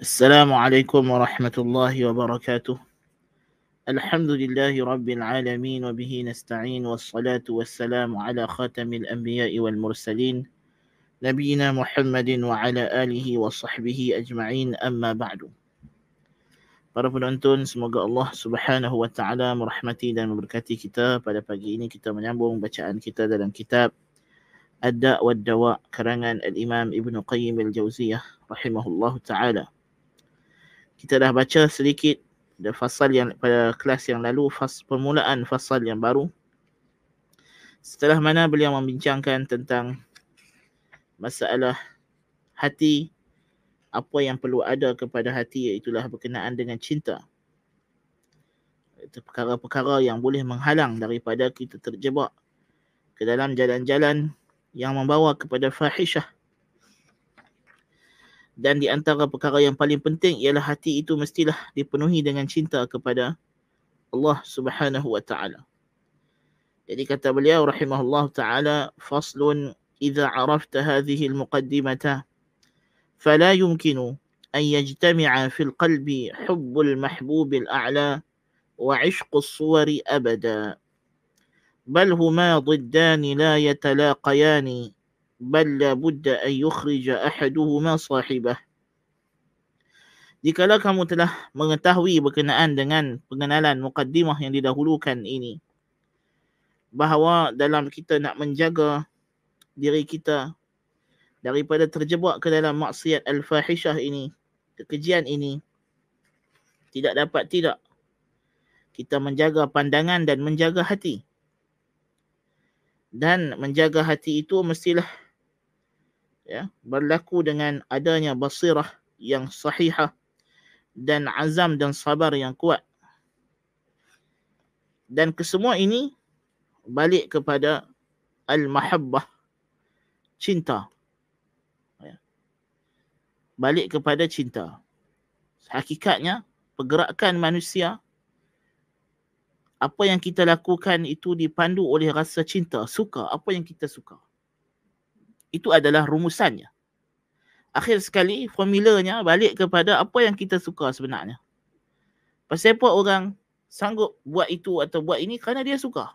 السلام عليكم ورحمة الله وبركاته الحمد لله رب العالمين وبه نستعين والصلاة والسلام على خاتم الأنبياء والمرسلين نبينا محمد وعلى آله وصحبه أجمعين أما بعد Para penonton, semoga Allah Subhanahu wa taala merahmati dan memberkati kita pada pagi ini kita menyambung bacaan kita dalam kitab Ad-Da' wa Dawa karangan Al-Imam Ibn Qayyim Al-Jauziyah rahimahullahu taala. Kita dah baca sedikit pada fasal yang pada kelas yang lalu fas permulaan fasal yang baru. Setelah mana beliau membincangkan tentang masalah hati apa yang perlu ada kepada hati iaitulah berkenaan dengan cinta. Itu perkara-perkara yang boleh menghalang daripada kita terjebak ke dalam jalan-jalan yang membawa kepada fahishah Dan di antara perkara yang paling penting ialah hati itu mestilah dipenuhi dengan cinta kepada Allah Subhanahu wa taala. Jadi kata beliau rahimahullah taala faslun idza arafta hadhihi al-muqaddimata فلا يمكن أن يجتمع في القلب حب المحبوب الأعلى وعشق الصور أبدا بل هما ضدان لا يتلاقيان بل لابد أن يخرج أحدهما صاحبه Jikalau kamu telah mengetahui berkenaan dengan pengenalan mukaddimah yang didahulukan ini bahawa dalam kita nak menjaga diri kita daripada terjebak ke dalam maksiat al-fahishah ini, kekejian ini, tidak dapat tidak kita menjaga pandangan dan menjaga hati. Dan menjaga hati itu mestilah ya, berlaku dengan adanya basirah yang sahihah dan azam dan sabar yang kuat. Dan kesemua ini balik kepada al-mahabbah, cinta balik kepada cinta. Hakikatnya pergerakan manusia apa yang kita lakukan itu dipandu oleh rasa cinta, suka apa yang kita suka. Itu adalah rumusannya. Akhir sekali formulanya balik kepada apa yang kita suka sebenarnya. Pasal apa orang sanggup buat itu atau buat ini kerana dia suka.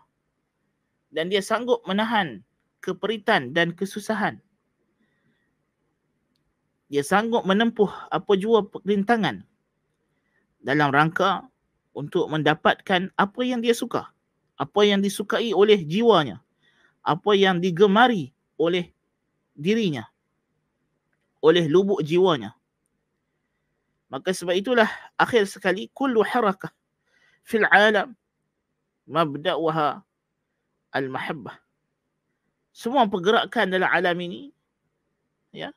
Dan dia sanggup menahan keperitan dan kesusahan dia sanggup menempuh apa jua perintangan dalam rangka untuk mendapatkan apa yang dia suka, apa yang disukai oleh jiwanya, apa yang digemari oleh dirinya, oleh lubuk jiwanya. Maka sebab itulah akhir sekali kullu harakah fil alam mabda'uha al-mahabbah. Semua pergerakan dalam alam ini ya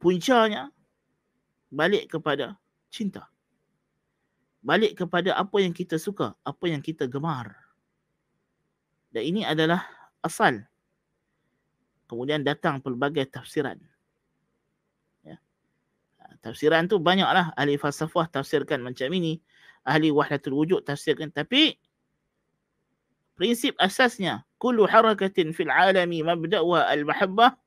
puncanya balik kepada cinta. Balik kepada apa yang kita suka, apa yang kita gemar. Dan ini adalah asal. Kemudian datang pelbagai tafsiran. Ya. Tafsiran tu banyaklah ahli falsafah tafsirkan macam ini. Ahli wahdatul wujud tafsirkan. Tapi prinsip asasnya. Kullu harakatin fil alami mabda'wa al-mahabbah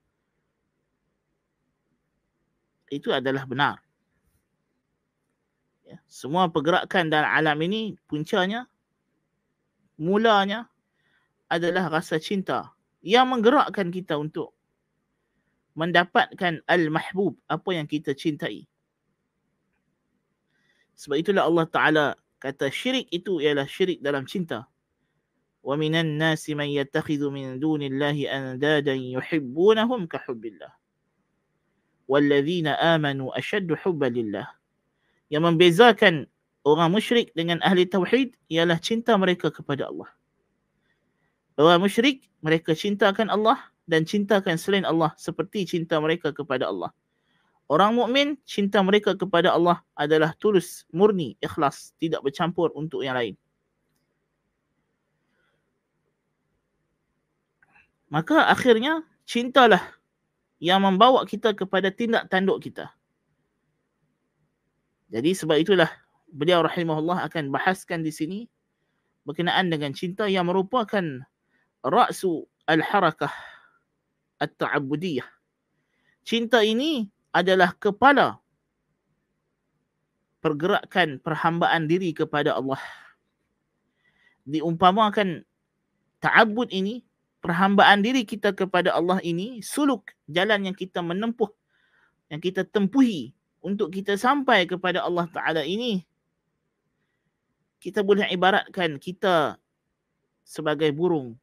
itu adalah benar. Ya, semua pergerakan dalam alam ini puncanya, mulanya adalah rasa cinta yang menggerakkan kita untuk mendapatkan al-mahbub, apa yang kita cintai. Sebab itulah Allah Ta'ala kata syirik itu ialah syirik dalam cinta. وَمِنَ النَّاسِ مَنْ يَتَّخِذُ مِنْ دُونِ اللَّهِ أَنْدَادًا يُحِبُّونَهُمْ كَحُبِّ اللَّهِ walladzina amanu ashaddu hubba lillah. Yang membezakan orang musyrik dengan ahli tauhid ialah cinta mereka kepada Allah. Orang musyrik mereka cintakan Allah dan cintakan selain Allah seperti cinta mereka kepada Allah. Orang mukmin cinta mereka kepada Allah adalah tulus, murni, ikhlas, tidak bercampur untuk yang lain. Maka akhirnya cintalah yang membawa kita kepada tindak tanduk kita. Jadi sebab itulah beliau rahimahullah akan bahaskan di sini berkenaan dengan cinta yang merupakan ra'su al-harakah at-ta'abbudiyah. Cinta ini adalah kepala pergerakan perhambaan diri kepada Allah. Diumpamakan ta'abbud ini, perhambaan diri kita kepada Allah ini, suluk jalan yang kita menempuh, yang kita tempuhi untuk kita sampai kepada Allah Ta'ala ini, kita boleh ibaratkan kita sebagai burung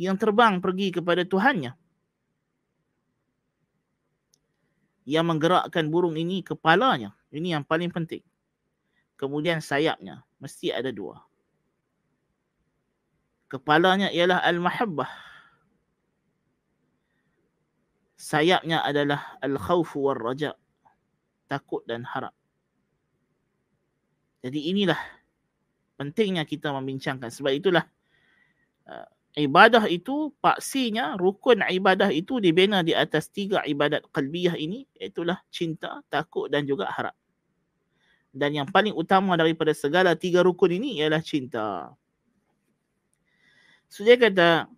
yang terbang pergi kepada Tuhannya. Yang menggerakkan burung ini kepalanya. Ini yang paling penting. Kemudian sayapnya. Mesti ada dua. Kepalanya ialah Al-Mahabbah. Sayapnya adalah Al-Khawfu Wal-Raja. Takut dan harap. Jadi inilah pentingnya kita membincangkan. Sebab itulah uh, ibadah itu paksinya rukun ibadah itu dibina di atas tiga ibadat qalbiyah ini itulah cinta, takut dan juga harap. Dan yang paling utama daripada segala tiga rukun ini ialah cinta. So dia kata,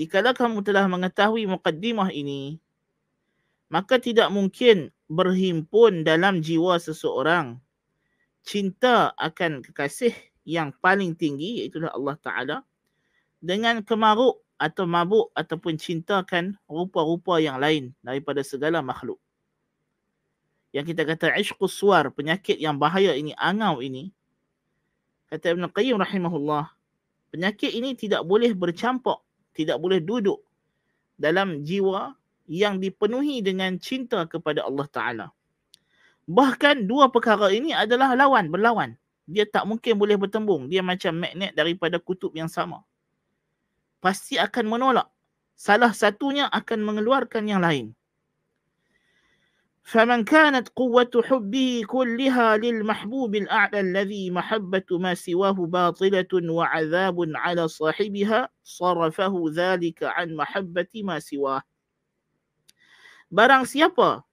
jika kamu telah mengetahui mukaddimah ini, maka tidak mungkin berhimpun dalam jiwa seseorang cinta akan kekasih yang paling tinggi iaitu Allah Ta'ala dengan kemaruk atau mabuk ataupun cintakan rupa-rupa yang lain daripada segala makhluk. Yang kita kata ishqus suar, penyakit yang bahaya ini, angau ini. Kata Ibn Qayyim rahimahullah, penyakit ini tidak boleh bercampur, tidak boleh duduk dalam jiwa yang dipenuhi dengan cinta kepada Allah Ta'ala. Bahkan dua perkara ini adalah lawan, berlawan. Dia tak mungkin boleh bertembung. Dia macam magnet daripada kutub yang sama pasti akan menolak. Salah satunya akan mengeluarkan yang lain. فمن كانت قوة حبه كلها للمحبوب الأعلى الذي محبة ما سواه باطلة وعذاب على صاحبها صرفه ذلك عن محبة ما سواه Barang siapa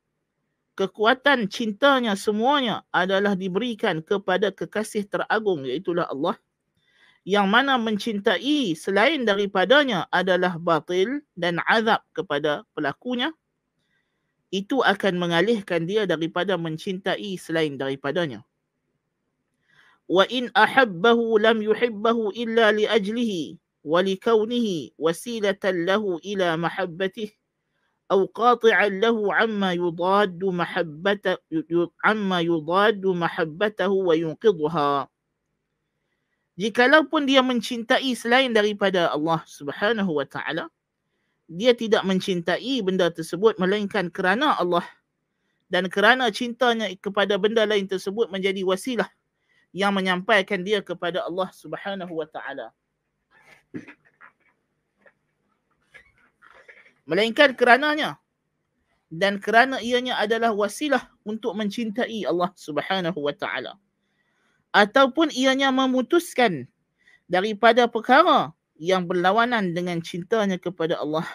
kekuatan cintanya semuanya adalah diberikan kepada kekasih teragung iaitulah Allah yang mana mencintai selain daripadanya adalah batil dan azab kepada pelakunya itu akan mengalihkan dia daripada mencintai selain daripadanya. Wa in ahabbahu lam yuhibbahu illa li ajlihi wa li kaunihi wasilatan lahu ila mahabbatihi أو قاطعا له عما يضاد محبته عما يضاد محبته وينقضها Jikalau pun dia mencintai selain daripada Allah Subhanahu wa taala dia tidak mencintai benda tersebut melainkan kerana Allah. Dan kerana cintanya kepada benda lain tersebut menjadi wasilah yang menyampaikan dia kepada Allah Subhanahu wa taala. Melainkan kerananya. Dan kerana ianya adalah wasilah untuk mencintai Allah Subhanahu wa taala ataupun ianya memutuskan daripada perkara yang berlawanan dengan cintanya kepada Allah.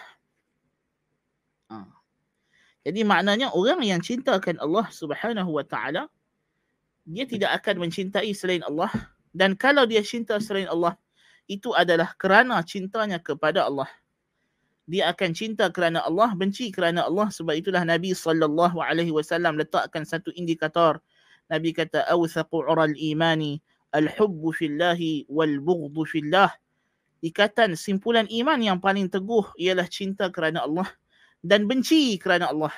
Ha. Jadi maknanya orang yang cintakan Allah Subhanahu wa taala dia tidak akan mencintai selain Allah dan kalau dia cinta selain Allah itu adalah kerana cintanya kepada Allah. Dia akan cinta kerana Allah, benci kerana Allah sebab itulah Nabi sallallahu alaihi wasallam letakkan satu indikator Nabi kata awthaqu ural imani al-hubbu fillahi wal bughdhu fillah. Ikatan simpulan iman yang paling teguh ialah cinta kerana Allah dan benci kerana Allah.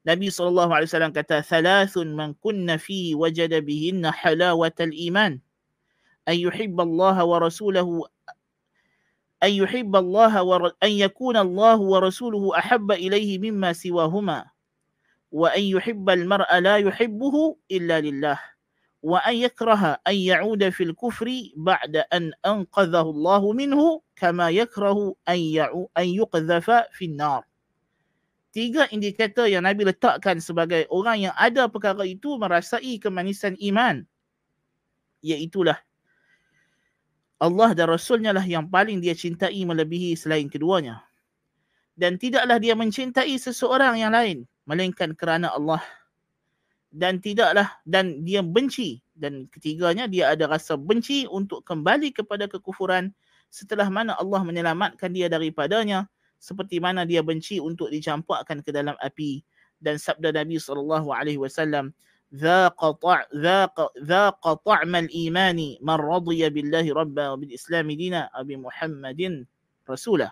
Nabi SAW kata, Thalathun man kunna fi wajada bihinna halawatal iman. An yuhibba Allah wa rasulahu أن يحب الله ور... أن يكون الله ورسوله أحب إليه مما سواهما وأن يحب المرأة لا يحبه إلا لله وأن يكره أن يعود في الكفر بعد أن أنقذه الله منه كما يكره أن, أن يقذف في النار tiga indikator yang Nabi letakkan sebagai orang yang ada perkara itu merasai kemanisan iman. Iaitulah Allah dan Rasulnya lah yang paling dia cintai melebihi selain keduanya. Dan tidaklah dia mencintai seseorang yang lain melainkan kerana Allah dan tidaklah dan dia benci dan ketiganya dia ada rasa benci untuk kembali kepada kekufuran setelah mana Allah menyelamatkan dia daripadanya seperti mana dia benci untuk dicampakkan ke dalam api dan sabda Nabi sallallahu alaihi wasallam ذاق طع ذاق ذاق طعم الإيمان من رضي بالله ربا وبالإسلام دينا أبي محمد رسولا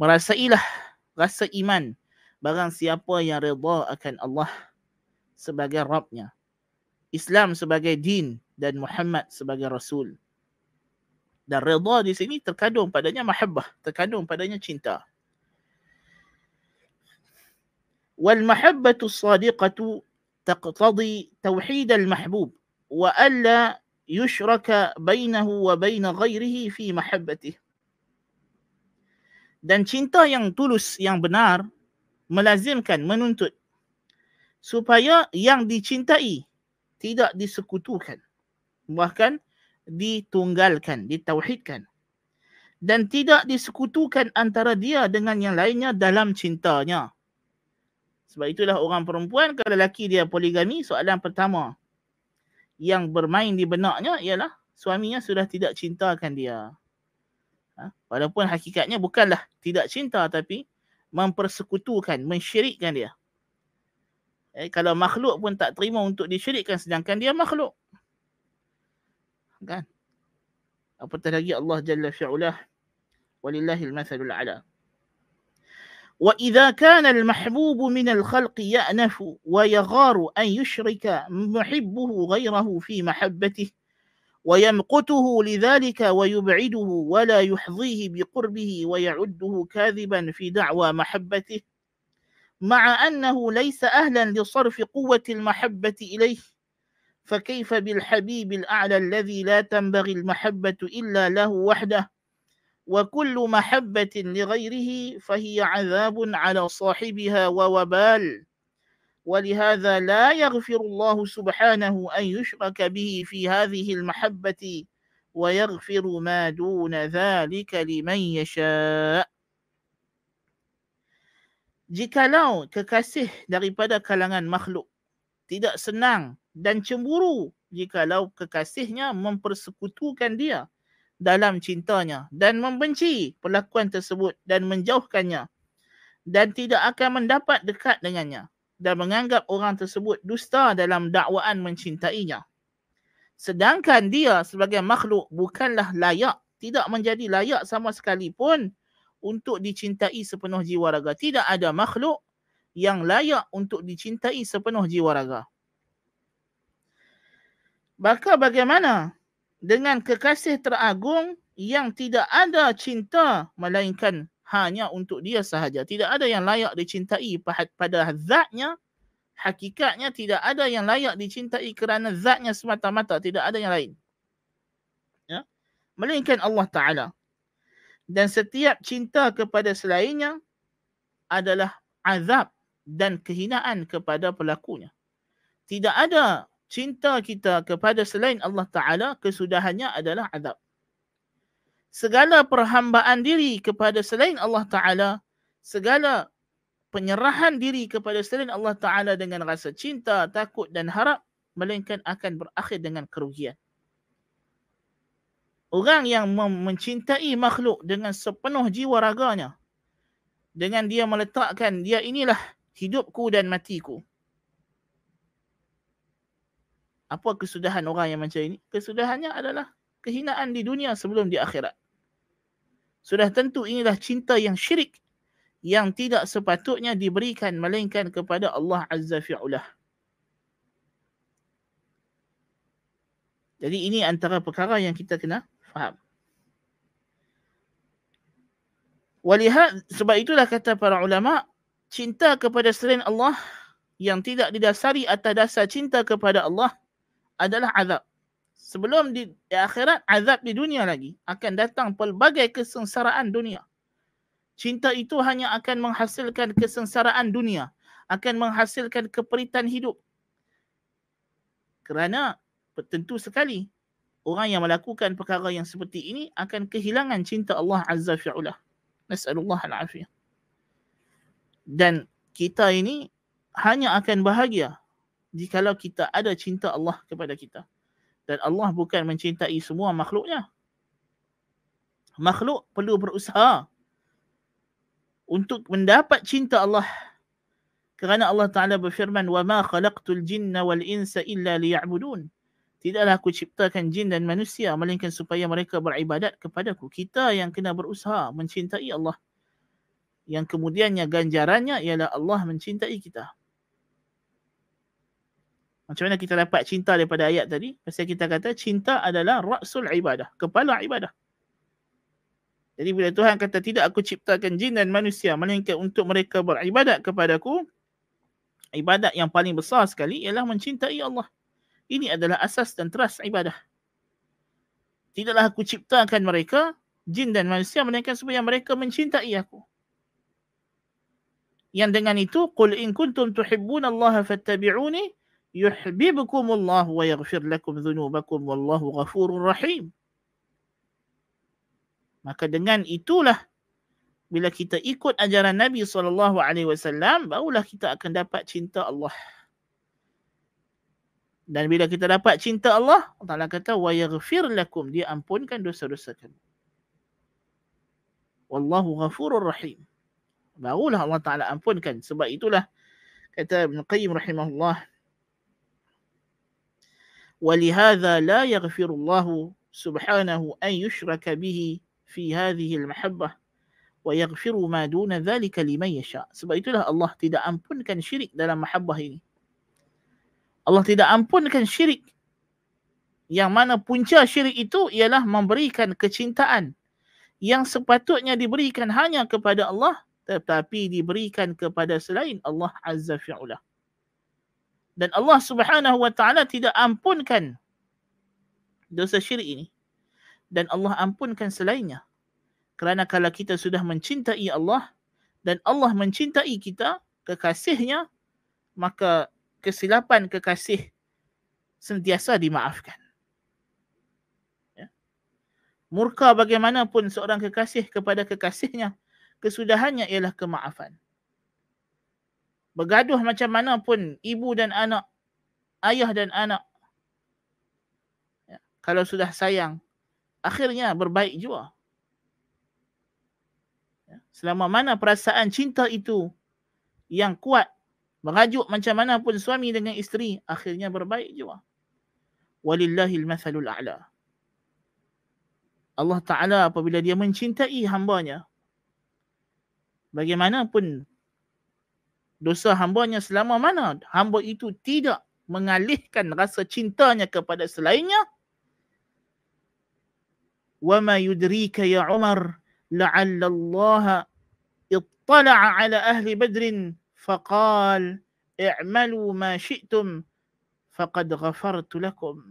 merasailah rasa iman barang siapa yang reda akan Allah sebagai Rabbnya. Islam sebagai din dan Muhammad sebagai Rasul. Dan reda di sini terkandung padanya mahabbah, terkandung padanya cinta. Wal mahabbatu sadiqatu taqtadi tauhid al mahbub wa alla bainahu wabain وبين ghairihi fi محبته. Dan cinta yang tulus, yang benar, melazimkan menuntut supaya yang dicintai tidak disekutukan bahkan ditunggalkan ditauhidkan dan tidak disekutukan antara dia dengan yang lainnya dalam cintanya sebab itulah orang perempuan kalau lelaki dia poligami, soalan pertama yang bermain di benaknya ialah suaminya sudah tidak cintakan dia. Ha? Walaupun hakikatnya bukanlah tidak cinta tapi mempersekutukan, mensyirikkan dia. Eh, kalau makhluk pun tak terima untuk disyirikkan sedangkan dia makhluk. Kan? Apatah lagi Allah Jalla fi'ulah. Walillahil mathalul a'la. وإذا كان المحبوب من الخلق يأنف ويغار أن يشرك محبه غيره في محبته ويمقته لذلك ويبعده ولا يحظيه بقربه ويعده كاذبا في دعوى محبته مع أنه ليس أهلا لصرف قوة المحبة إليه فكيف بالحبيب الأعلى الذي لا تنبغي المحبة إلا له وحده؟ وكل محبة لغيره فهي عذاب على صاحبها ووبال. ولهذا لا يغفر الله سبحانه أن يشرك به في هذه المحبة ويغفر ما دون ذلك لمن يشاء Jikalau kekasih daripada kalangan makhluk tidak senang dan cemburu jikalau kekasihnya mempersekutukan dia dalam cintanya dan membenci perlakuan tersebut dan menjauhkannya dan tidak akan mendapat dekat dengannya dan menganggap orang tersebut dusta dalam dakwaan mencintainya. Sedangkan dia sebagai makhluk bukanlah layak, tidak menjadi layak sama sekali pun untuk dicintai sepenuh jiwa raga. Tidak ada makhluk yang layak untuk dicintai sepenuh jiwa raga. Maka bagaimana dengan kekasih teragung yang tidak ada cinta melainkan hanya untuk dia sahaja. Tidak ada yang layak dicintai pada zatnya. Hakikatnya tidak ada yang layak dicintai kerana zatnya semata-mata. Tidak ada yang lain. Ya? Melainkan Allah Ta'ala. Dan setiap cinta kepada selainnya adalah azab dan kehinaan kepada pelakunya. Tidak ada cinta kita kepada selain Allah Ta'ala, kesudahannya adalah azab. Segala perhambaan diri kepada selain Allah Ta'ala, segala penyerahan diri kepada selain Allah Ta'ala dengan rasa cinta, takut dan harap, melainkan akan berakhir dengan kerugian. Orang yang mencintai makhluk dengan sepenuh jiwa raganya, dengan dia meletakkan dia inilah hidupku dan matiku. Apa kesudahan orang yang macam ini? Kesudahannya adalah kehinaan di dunia sebelum di akhirat. Sudah tentu inilah cinta yang syirik yang tidak sepatutnya diberikan melainkan kepada Allah Azza fi'ulah. Jadi ini antara perkara yang kita kena faham. Walihad, sebab itulah kata para ulama, cinta kepada selain Allah yang tidak didasari atas dasar cinta kepada Allah adalah azab. Sebelum di, di akhirat, azab di dunia lagi. Akan datang pelbagai kesengsaraan dunia. Cinta itu hanya akan menghasilkan kesengsaraan dunia. Akan menghasilkan keperitan hidup. Kerana tentu sekali orang yang melakukan perkara yang seperti ini akan kehilangan cinta Allah Azza fi'ulah. Nas'alullah al-afiyah. Dan kita ini hanya akan bahagia jikalau kita ada cinta Allah kepada kita Dan Allah bukan mencintai semua makhluknya. Makhluk perlu berusaha untuk mendapat cinta Allah Kerana Allah Ta'ala berfirman, وَمَا خَلَقْتُ الْجِنَّ وَالْإِنسَ إِلَّا لِيَعْبُدُونَ Tidaklah aku ciptakan jin dan manusia melainkan supaya mereka beribadat kepadaku. Kita yang kena berusaha mencintai Allah. Yang kemudiannya ganjarannya ialah Allah mencintai kita. Macam mana kita dapat cinta daripada ayat tadi? Pasal kita kata cinta adalah rasul ibadah. Kepala ibadah. Jadi bila Tuhan kata tidak aku ciptakan jin dan manusia melainkan untuk mereka beribadat kepadaku, ibadat yang paling besar sekali ialah mencintai Allah. Ini adalah asas dan teras ibadah. Tidaklah aku ciptakan mereka, jin dan manusia, melainkan supaya mereka mencintai aku. Yang dengan itu, Qul in kuntum tuhibbun Allah fattabi'uni, yuhibbukum Allah wa yaghfir lakum dhunubakum wallahu ghafurur rahim. Maka dengan itulah bila kita ikut ajaran Nabi sallallahu alaihi wasallam barulah kita akan dapat cinta Allah. Dan bila kita dapat cinta Allah, Allah Taala kata wa yaghfir lakum dia ampunkan dosa-dosa kamu. Wallahu ghafurur rahim. Barulah Allah Taala ampunkan sebab itulah kata Ibn Qayyim rahimahullah ولهذا لا يغفر الله سبحانه أن يشرك به في هذه المحبة ويغفر ما دون ذلك لمن يشاء sebab itulah Allah tidak ampunkan syirik dalam mahabbah ini Allah tidak ampunkan syirik yang mana punca syirik itu ialah memberikan kecintaan yang sepatutnya diberikan hanya kepada Allah tetapi diberikan kepada selain Allah Azza fi'ula. Dan Allah Subhanahu wa taala tidak ampunkan dosa syirik ini. Dan Allah ampunkan selainnya. Kerana kalau kita sudah mencintai Allah dan Allah mencintai kita, kekasihnya, maka kesilapan kekasih sentiasa dimaafkan. Ya. Murka bagaimanapun seorang kekasih kepada kekasihnya, kesudahannya ialah kemaafan. Bergaduh macam mana pun ibu dan anak, ayah dan anak, ya. kalau sudah sayang, akhirnya berbaik jua. Ya, selama mana perasaan cinta itu yang kuat, merajuk macam mana pun suami dengan isteri, akhirnya berbaik jua. Walillahil mathalul a'la. Allah Ta'ala apabila dia mencintai hambanya, bagaimanapun dosa hambanya selama mana hamba itu tidak mengalihkan rasa cintanya kepada selainnya? Wa ma yudrika ya umar la'alla allah ittala ala ahli badr faqal i'malu ma syi'tum faqad ghafartu lakum.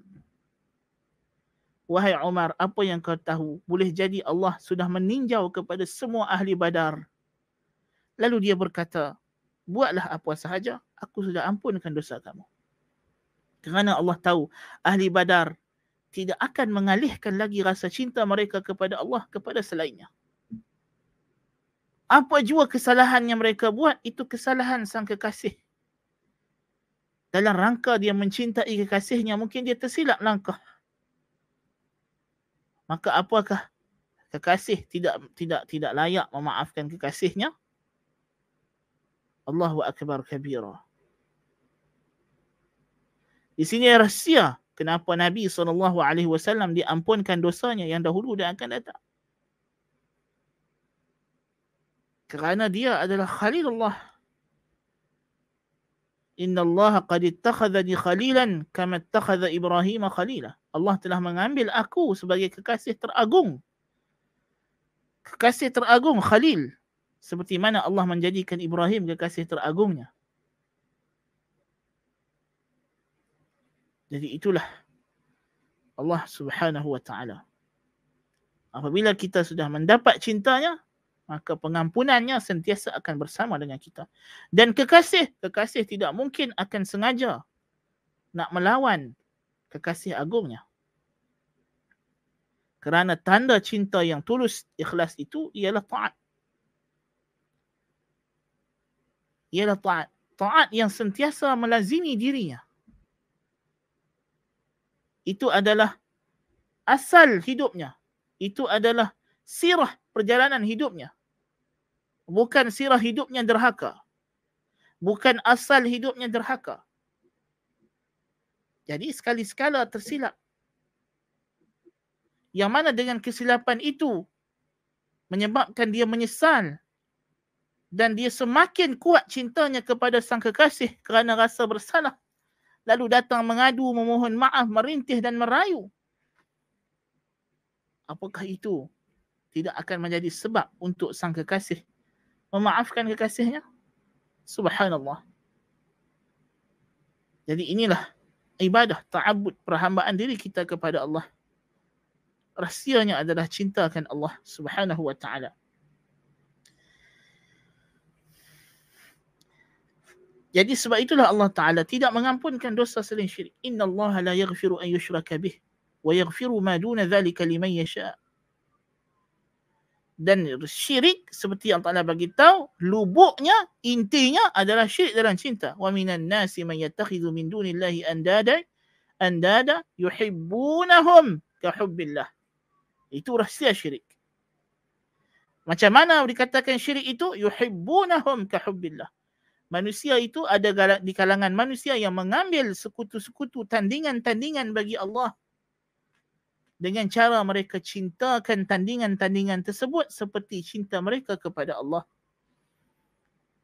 Wahai umar apa yang kau tahu? Boleh jadi allah sudah meninjau kepada semua ahli badar. Lalu dia berkata buatlah apa sahaja, aku sudah ampunkan dosa kamu. Kerana Allah tahu ahli badar tidak akan mengalihkan lagi rasa cinta mereka kepada Allah kepada selainnya. Apa jua kesalahan yang mereka buat itu kesalahan sang kekasih. Dalam rangka dia mencintai kekasihnya mungkin dia tersilap langkah. Maka apakah kekasih tidak tidak tidak layak memaafkan kekasihnya Allahu akbar kabira di sini rahsia kenapa Nabi SAW diampunkan dosanya yang dahulu dan akan datang kerana dia adalah khalilullah Inna Allah qad ittakhadhani khalilan kama ittakhadha Ibrahim khalila. Allah telah mengambil aku sebagai kekasih teragung. Kekasih teragung khalil seperti mana Allah menjadikan Ibrahim kekasih teragungnya. Jadi itulah Allah Subhanahu wa taala. Apabila kita sudah mendapat cintanya, maka pengampunannya sentiasa akan bersama dengan kita. Dan kekasih, kekasih tidak mungkin akan sengaja nak melawan kekasih agungnya. Kerana tanda cinta yang tulus ikhlas itu ialah taat. Ialah taat. Taat yang sentiasa melazimi dirinya. Itu adalah asal hidupnya. Itu adalah sirah perjalanan hidupnya bukan sirah hidupnya derhaka. Bukan asal hidupnya derhaka. Jadi sekali-sekala tersilap. Yang mana dengan kesilapan itu menyebabkan dia menyesal dan dia semakin kuat cintanya kepada sang kekasih kerana rasa bersalah. Lalu datang mengadu, memohon maaf, merintih dan merayu. Apakah itu tidak akan menjadi sebab untuk sang kekasih memaafkan kekasihnya? Subhanallah. Jadi inilah ibadah ta'abud perhambaan diri kita kepada Allah. Rahsianya adalah cintakan Allah Subhanahu wa taala. Jadi sebab itulah Allah Ta'ala tidak mengampunkan dosa selain syirik. Inna Allah la yaghfiru an yushraka bih. Wa yaghfiru ma duna dhalika liman yasha. Dan syirik seperti Allah bagi tahu, lubuknya, intinya adalah syirik dalam cinta. Wa minan nasi man yattakhidhu min dunillahi andada andada yuhibbunahum ka hubbillah. Itu rahsia syirik. Macam mana dikatakan syirik itu? Yuhibbunahum ka hubbillah manusia itu ada di kalangan manusia yang mengambil sekutu-sekutu tandingan-tandingan bagi Allah dengan cara mereka cintakan tandingan-tandingan tersebut seperti cinta mereka kepada Allah.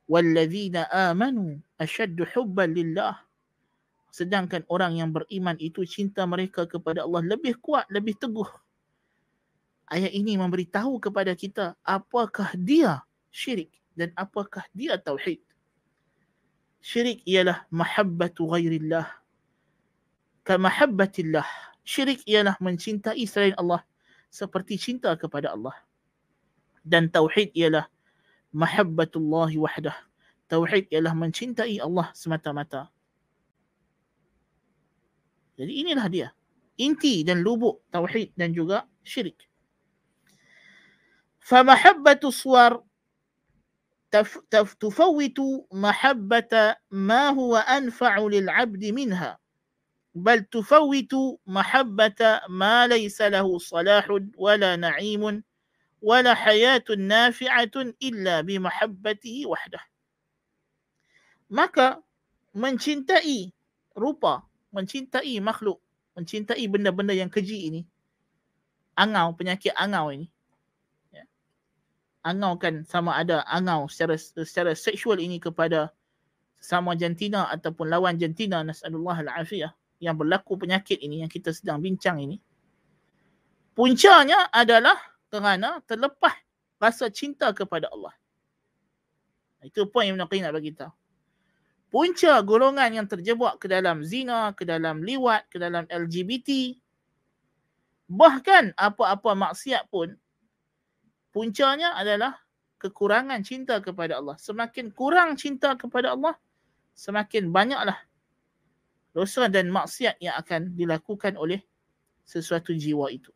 Walladzina amanu ashaddu hubban lillah. Sedangkan orang yang beriman itu cinta mereka kepada Allah lebih kuat, lebih teguh. Ayat ini memberitahu kepada kita apakah dia syirik dan apakah dia tauhid. Syirik ialah mahabbatu ghairillah. Kamahabbatillah. Syirik ialah mencintai selain Allah seperti cinta kepada Allah. Dan tauhid ialah mahabbatullah wahdah. Tauhid ialah mencintai Allah semata-mata. Jadi inilah dia. Inti dan lubuk tauhid dan juga syirik. Famahabbatu suwar تفوت محبة ما هو أنفع للعبد منها بل تفوت محبة ما ليس له صلاح ولا نعيم ولا حياة نافعة إلا بمحبته وحده maka mencintai rupa, mencintai makhluk, mencintai benda-benda yang keji ini, angau, penyakit angau ini, angaukan sama ada angau secara secara seksual ini kepada sama jantina ataupun lawan jantina nasallahu alafiyah yang berlaku penyakit ini yang kita sedang bincang ini. Puncanya adalah kerana terlepas rasa cinta kepada Allah. Itu poin yang nak nak bagi tahu. Punca golongan yang terjebak ke dalam zina ke dalam liwat ke dalam LGBT bahkan apa-apa maksiat pun puncanya adalah kekurangan cinta kepada Allah. Semakin kurang cinta kepada Allah, semakin banyaklah dosa dan maksiat yang akan dilakukan oleh sesuatu jiwa itu.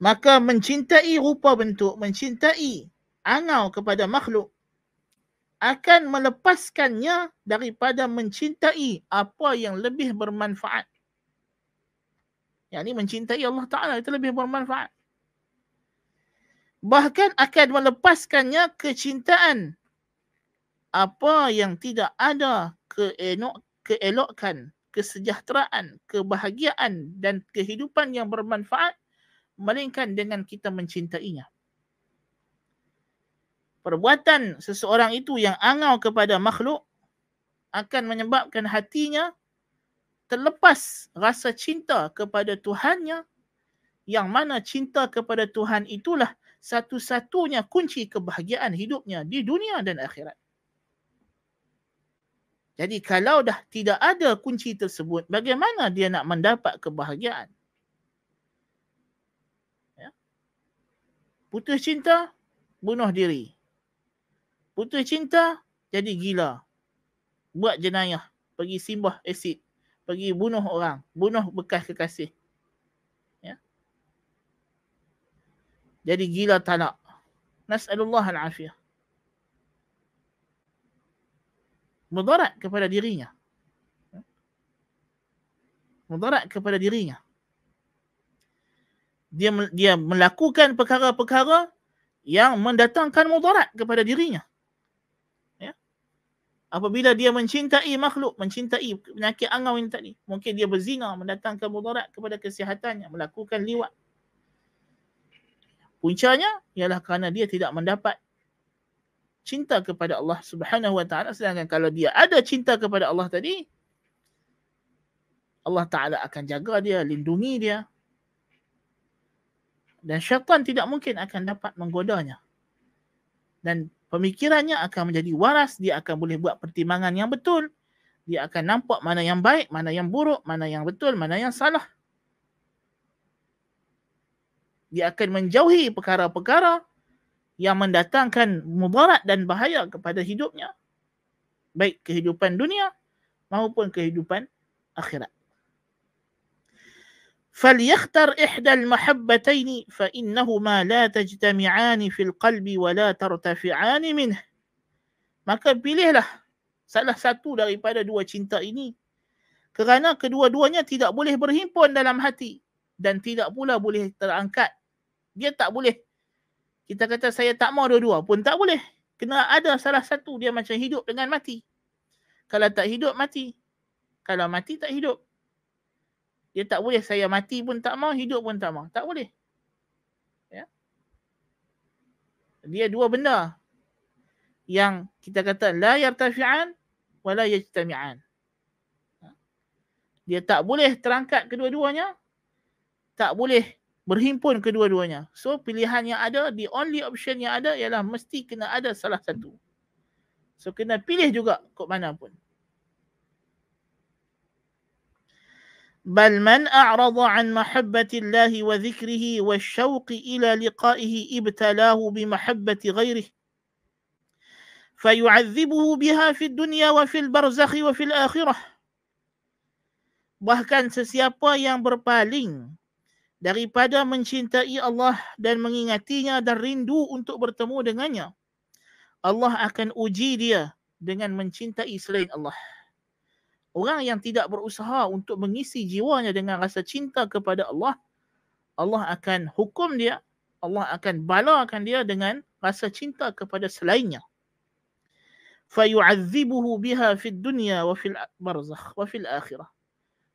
Maka mencintai rupa bentuk, mencintai angau kepada makhluk akan melepaskannya daripada mencintai apa yang lebih bermanfaat. Yang ini mencintai Allah Ta'ala itu lebih bermanfaat bahkan akan melepaskannya kecintaan apa yang tidak ada keelok, keelokkan, kesejahteraan, kebahagiaan dan kehidupan yang bermanfaat melainkan dengan kita mencintainya. Perbuatan seseorang itu yang angau kepada makhluk akan menyebabkan hatinya terlepas rasa cinta kepada Tuhannya yang mana cinta kepada Tuhan itulah satu-satunya kunci kebahagiaan hidupnya di dunia dan akhirat. Jadi kalau dah tidak ada kunci tersebut, bagaimana dia nak mendapat kebahagiaan? Ya. Putus cinta, bunuh diri. Putus cinta, jadi gila. Buat jenayah, pergi simbah asid, pergi bunuh orang, bunuh bekas kekasih. Jadi gila talak. Nas'alullah al-afiyah. Mudarat kepada dirinya. Mudarat kepada dirinya. Dia dia melakukan perkara-perkara yang mendatangkan mudarat kepada dirinya. Ya. apabila dia mencintai makhluk, mencintai penyakit angau ini tadi, mungkin dia berzina, mendatangkan mudarat kepada kesihatannya, melakukan liwat. Puncanya ialah kerana dia tidak mendapat cinta kepada Allah Subhanahu Wa Taala sedangkan kalau dia ada cinta kepada Allah tadi Allah Taala akan jaga dia, lindungi dia. Dan syaitan tidak mungkin akan dapat menggodanya. Dan pemikirannya akan menjadi waras, dia akan boleh buat pertimbangan yang betul. Dia akan nampak mana yang baik, mana yang buruk, mana yang betul, mana yang salah Dia akan menjauhi perkara-perkara yang mendatangkan mudarat dan bahaya kepada hidupnya. Baik kehidupan dunia maupun kehidupan akhirat. فليختر إحدى المحبتين فإنهما لا تجتمعان في القلب ولا ترتفعان منه maka pilihlah salah satu daripada dua cinta ini kerana kedua-duanya tidak boleh berhimpun dalam hati dan tidak pula boleh terangkat dia tak boleh kita kata saya tak mau dua-dua pun tak boleh kena ada salah satu dia macam hidup dengan mati kalau tak hidup mati kalau mati tak hidup dia tak boleh saya mati pun tak mau, hidup pun tak mau. Tak boleh. Ya. Dia dua benda yang kita kata la yartafi'an wa la yajtami'an. Dia tak boleh terangkat kedua-duanya. Tak boleh berhimpun kedua-duanya. So pilihan yang ada, the only option yang ada ialah mesti kena ada salah satu. So kena pilih juga kok mana pun. بل من أعرض عن محبة الله وذكره والشوق إلى لقائه ابتلاه بمحبة غيره فيعذبه بها في الدنيا وفي البرزخ وفي الآخرة Bahkan sesiapa yang berpaling daripada mencintai Allah dan mengingatinya dan rindu untuk bertemu dengannya, Allah akan uji dia dengan mencintai selain Allah. orang yang tidak berusaha untuk mengisi jiwanya dengan rasa cinta kepada Allah, Allah akan hukum dia, Allah akan balakan dia dengan rasa cinta kepada selainnya. Fid dunya wa fil barzakh wa fil akhirah.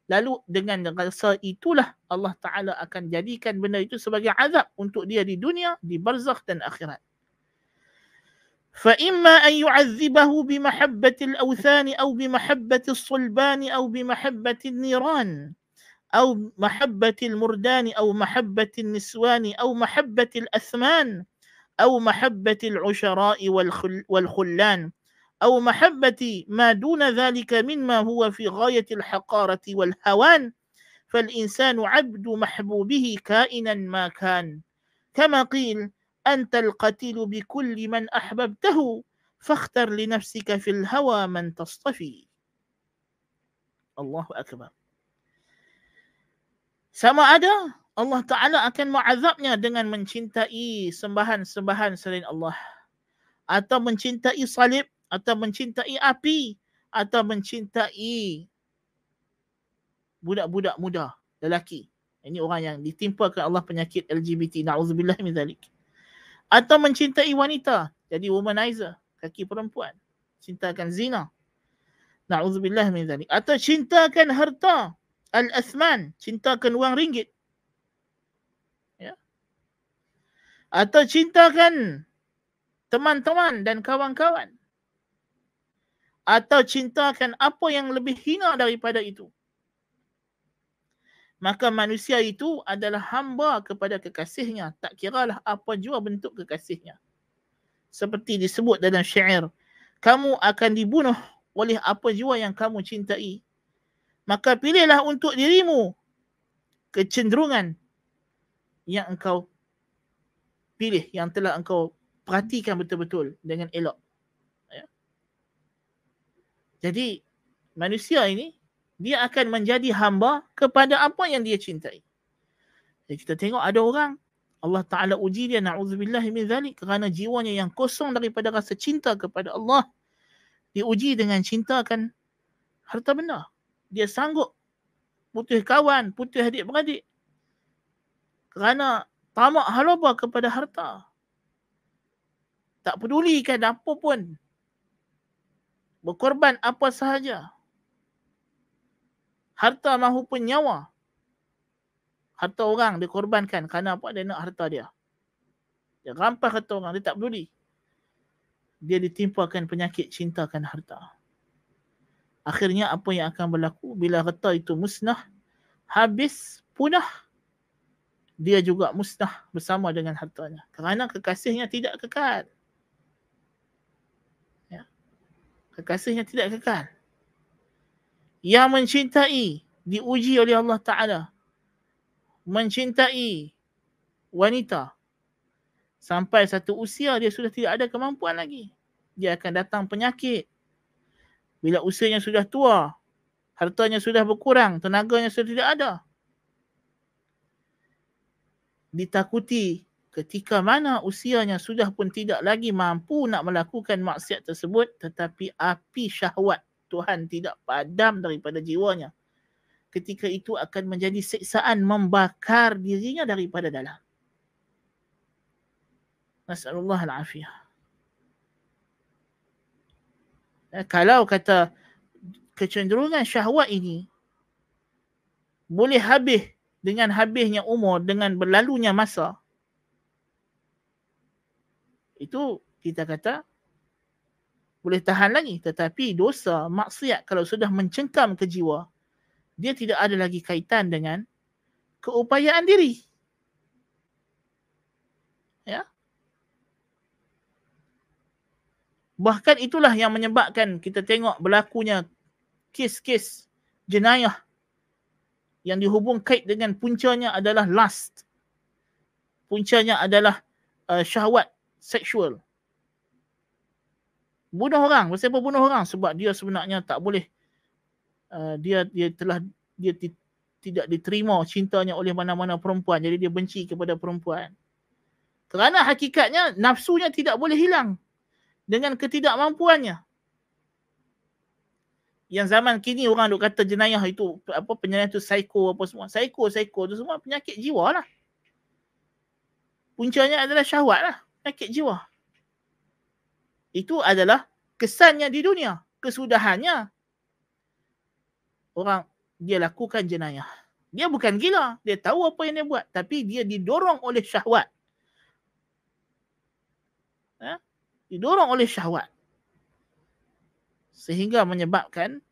Lalu dengan rasa itulah Allah Ta'ala akan jadikan benda itu sebagai azab untuk dia di dunia, di barzakh dan akhirat. فإما أن يعذبه بمحبة الأوثان أو بمحبة الصلبان أو بمحبة النيران أو محبة المردان أو محبة النسوان أو محبة الأثمان أو محبة العشراء والخلان أو محبة ما دون ذلك مما هو في غاية الحقارة والهوان فالإنسان عبد محبوبه كائنا ما كان. كما قيل أنت القتيل بكل من أحببته فاختر لنفسك في الهوى من تصطفي. الله أكبر. Sama ada Allah Ta'ala akan mengazabnya dengan mencintai sembahan-sembahan selain Allah. Atau mencintai salib, atau mencintai api, atau mencintai budak-budak muda, lelaki. Ini orang yang ditimpakan Allah penyakit LGBT. Na'udzubillah min zalik. Atau mencintai wanita. Jadi womanizer kaki perempuan. Cintakan zina. Na'udzubillah min zalik. Atau cintakan harta. Al-athman cintakan wang ringgit. Ya. Atau cintakan teman-teman dan kawan-kawan atau cintakan apa yang lebih hina daripada itu. Maka manusia itu adalah hamba kepada kekasihnya. Tak kiralah apa jua bentuk kekasihnya. Seperti disebut dalam syair kamu akan dibunuh oleh apa jua yang kamu cintai. Maka pilihlah untuk dirimu kecenderungan yang engkau pilih yang telah engkau perhatikan betul-betul dengan elok. Jadi manusia ini dia akan menjadi hamba kepada apa yang dia cintai. Jadi kita tengok ada orang Allah Ta'ala uji dia na'udzubillah min zalik kerana jiwanya yang kosong daripada rasa cinta kepada Allah diuji dengan cintakan harta benda. Dia sanggup putus kawan, putus adik-beradik kerana tamak halaba kepada harta. Tak pedulikan apa pun berkorban apa sahaja. Harta mahupun nyawa. Harta orang dikorbankan kerana apa? Dia nak harta dia. Dia rampas harta orang. Dia tak peduli. Dia ditimpakan penyakit cintakan harta. Akhirnya apa yang akan berlaku bila harta itu musnah, habis, punah, dia juga musnah bersama dengan hartanya. Kerana kekasihnya tidak kekal. Ya. Kekasihnya tidak kekal. Yang mencintai, diuji oleh Allah Ta'ala. Mencintai wanita. Sampai satu usia dia sudah tidak ada kemampuan lagi. Dia akan datang penyakit bila usianya sudah tua, hartanya sudah berkurang, tenaganya sudah tidak ada. Ditakuti ketika mana usianya sudah pun tidak lagi mampu nak melakukan maksiat tersebut tetapi api syahwat Tuhan tidak padam daripada jiwanya. Ketika itu akan menjadi siksaan membakar dirinya daripada dalam. Nasallallahu al-afiyah. Eh, kalau kata kecenderungan syahwat ini boleh habis dengan habisnya umur dengan berlalunya masa itu kita kata boleh tahan lagi tetapi dosa maksiat kalau sudah mencengkam ke jiwa dia tidak ada lagi kaitan dengan keupayaan diri. Ya. Bahkan itulah yang menyebabkan kita tengok berlakunya kes-kes jenayah yang dihubung kait dengan puncanya adalah lust. Puncanya adalah uh, syahwat seksual. Bunuh orang. Kenapa bunuh orang? Sebab dia sebenarnya tak boleh. Uh, dia dia telah dia ti, tidak diterima cintanya oleh mana-mana perempuan. Jadi dia benci kepada perempuan. Kerana hakikatnya nafsunya tidak boleh hilang dengan ketidakmampuannya. Yang zaman kini orang duk kata jenayah itu apa penyakit itu psycho apa semua. Psycho, psycho itu semua penyakit jiwa lah. Puncanya adalah syahwat lah. Penyakit jiwa. Itu adalah kesannya di dunia. Kesudahannya. Orang dia lakukan jenayah. Dia bukan gila. Dia tahu apa yang dia buat. Tapi dia didorong oleh syahwat. Ha? didorong oleh syahwat sehingga menyebabkan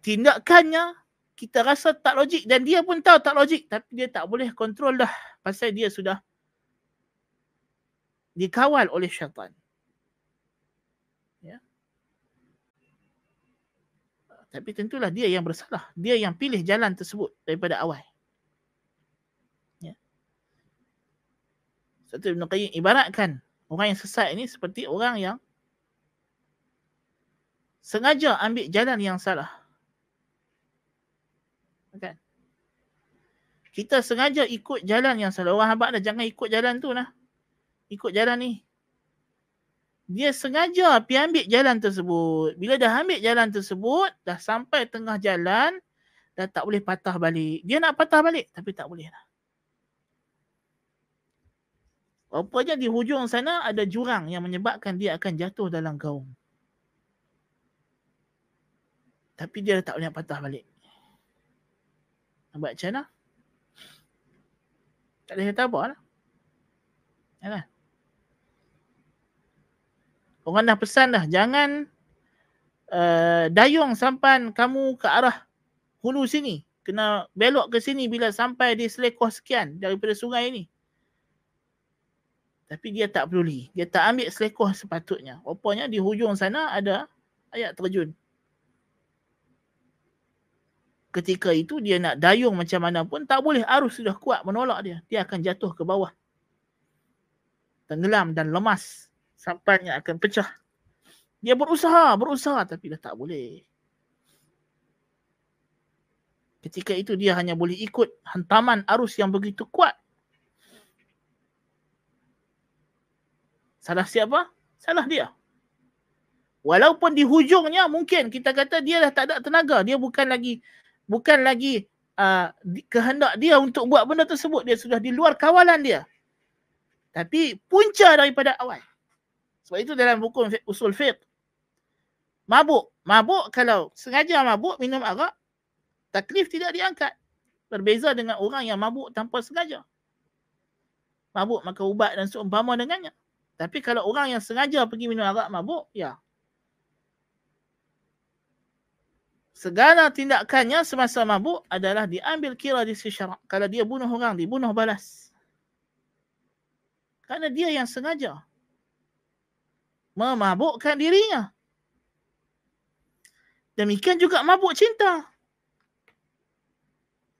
tindakannya kita rasa tak logik dan dia pun tahu tak logik tapi dia tak boleh kontrol dah pasal dia sudah dikawal oleh syaitan. Ya. Tapi tentulah dia yang bersalah. Dia yang pilih jalan tersebut daripada awal. Satu Ibn Qayyim ibaratkan orang yang sesat ini seperti orang yang sengaja ambil jalan yang salah. Kan? Kita sengaja ikut jalan yang salah. Orang habak dah jangan ikut jalan tu lah. Ikut jalan ni. Dia sengaja pergi ambil jalan tersebut. Bila dah ambil jalan tersebut, dah sampai tengah jalan, dah tak boleh patah balik. Dia nak patah balik tapi tak boleh lah. Rupanya di hujung sana ada jurang yang menyebabkan dia akan jatuh dalam gaung. Tapi dia tak boleh patah balik. Nampak macam mana? Tak boleh kata apa lah. Ya kan? Orang dah pesan dah. Jangan uh, dayung sampan kamu ke arah hulu sini. Kena belok ke sini bila sampai di selekoh sekian daripada sungai ini. Tapi dia tak peduli. Dia tak ambil selekoh sepatutnya. Rupanya di hujung sana ada ayat terjun. Ketika itu dia nak dayung macam mana pun tak boleh arus sudah kuat menolak dia. Dia akan jatuh ke bawah. Tenggelam dan lemas. Sampannya akan pecah. Dia berusaha, berusaha tapi dah tak boleh. Ketika itu dia hanya boleh ikut hantaman arus yang begitu kuat. Salah siapa? Salah dia. Walaupun di hujungnya mungkin kita kata dia dah tak ada tenaga. Dia bukan lagi bukan lagi uh, kehendak dia untuk buat benda tersebut. Dia sudah di luar kawalan dia. Tapi punca daripada awal. Sebab itu dalam hukum usul fiqh. Mabuk. Mabuk kalau sengaja mabuk minum arak, taklif tidak diangkat. Berbeza dengan orang yang mabuk tanpa sengaja. Mabuk maka ubat dan seumpama dengannya. Tapi kalau orang yang sengaja pergi minum arak mabuk, ya. Segala tindakannya semasa mabuk adalah diambil kira di sisi syarak. Kalau dia bunuh orang, dibunuh balas. Kerana dia yang sengaja memabukkan dirinya. Demikian juga mabuk cinta.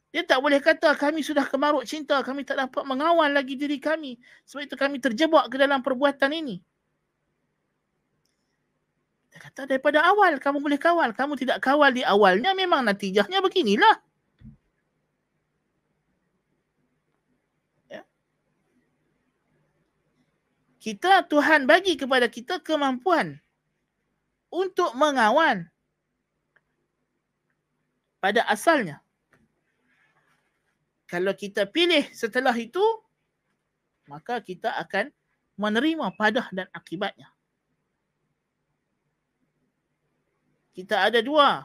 Dia tak boleh kata kami sudah kemaruk cinta, kami tak dapat mengawal lagi diri kami. Sebab itu kami terjebak ke dalam perbuatan ini. Dia kata daripada awal kamu boleh kawal. Kamu tidak kawal di awalnya memang natijahnya beginilah. kita Tuhan bagi kepada kita kemampuan untuk mengawal pada asalnya. Kalau kita pilih setelah itu, maka kita akan menerima padah dan akibatnya. Kita ada dua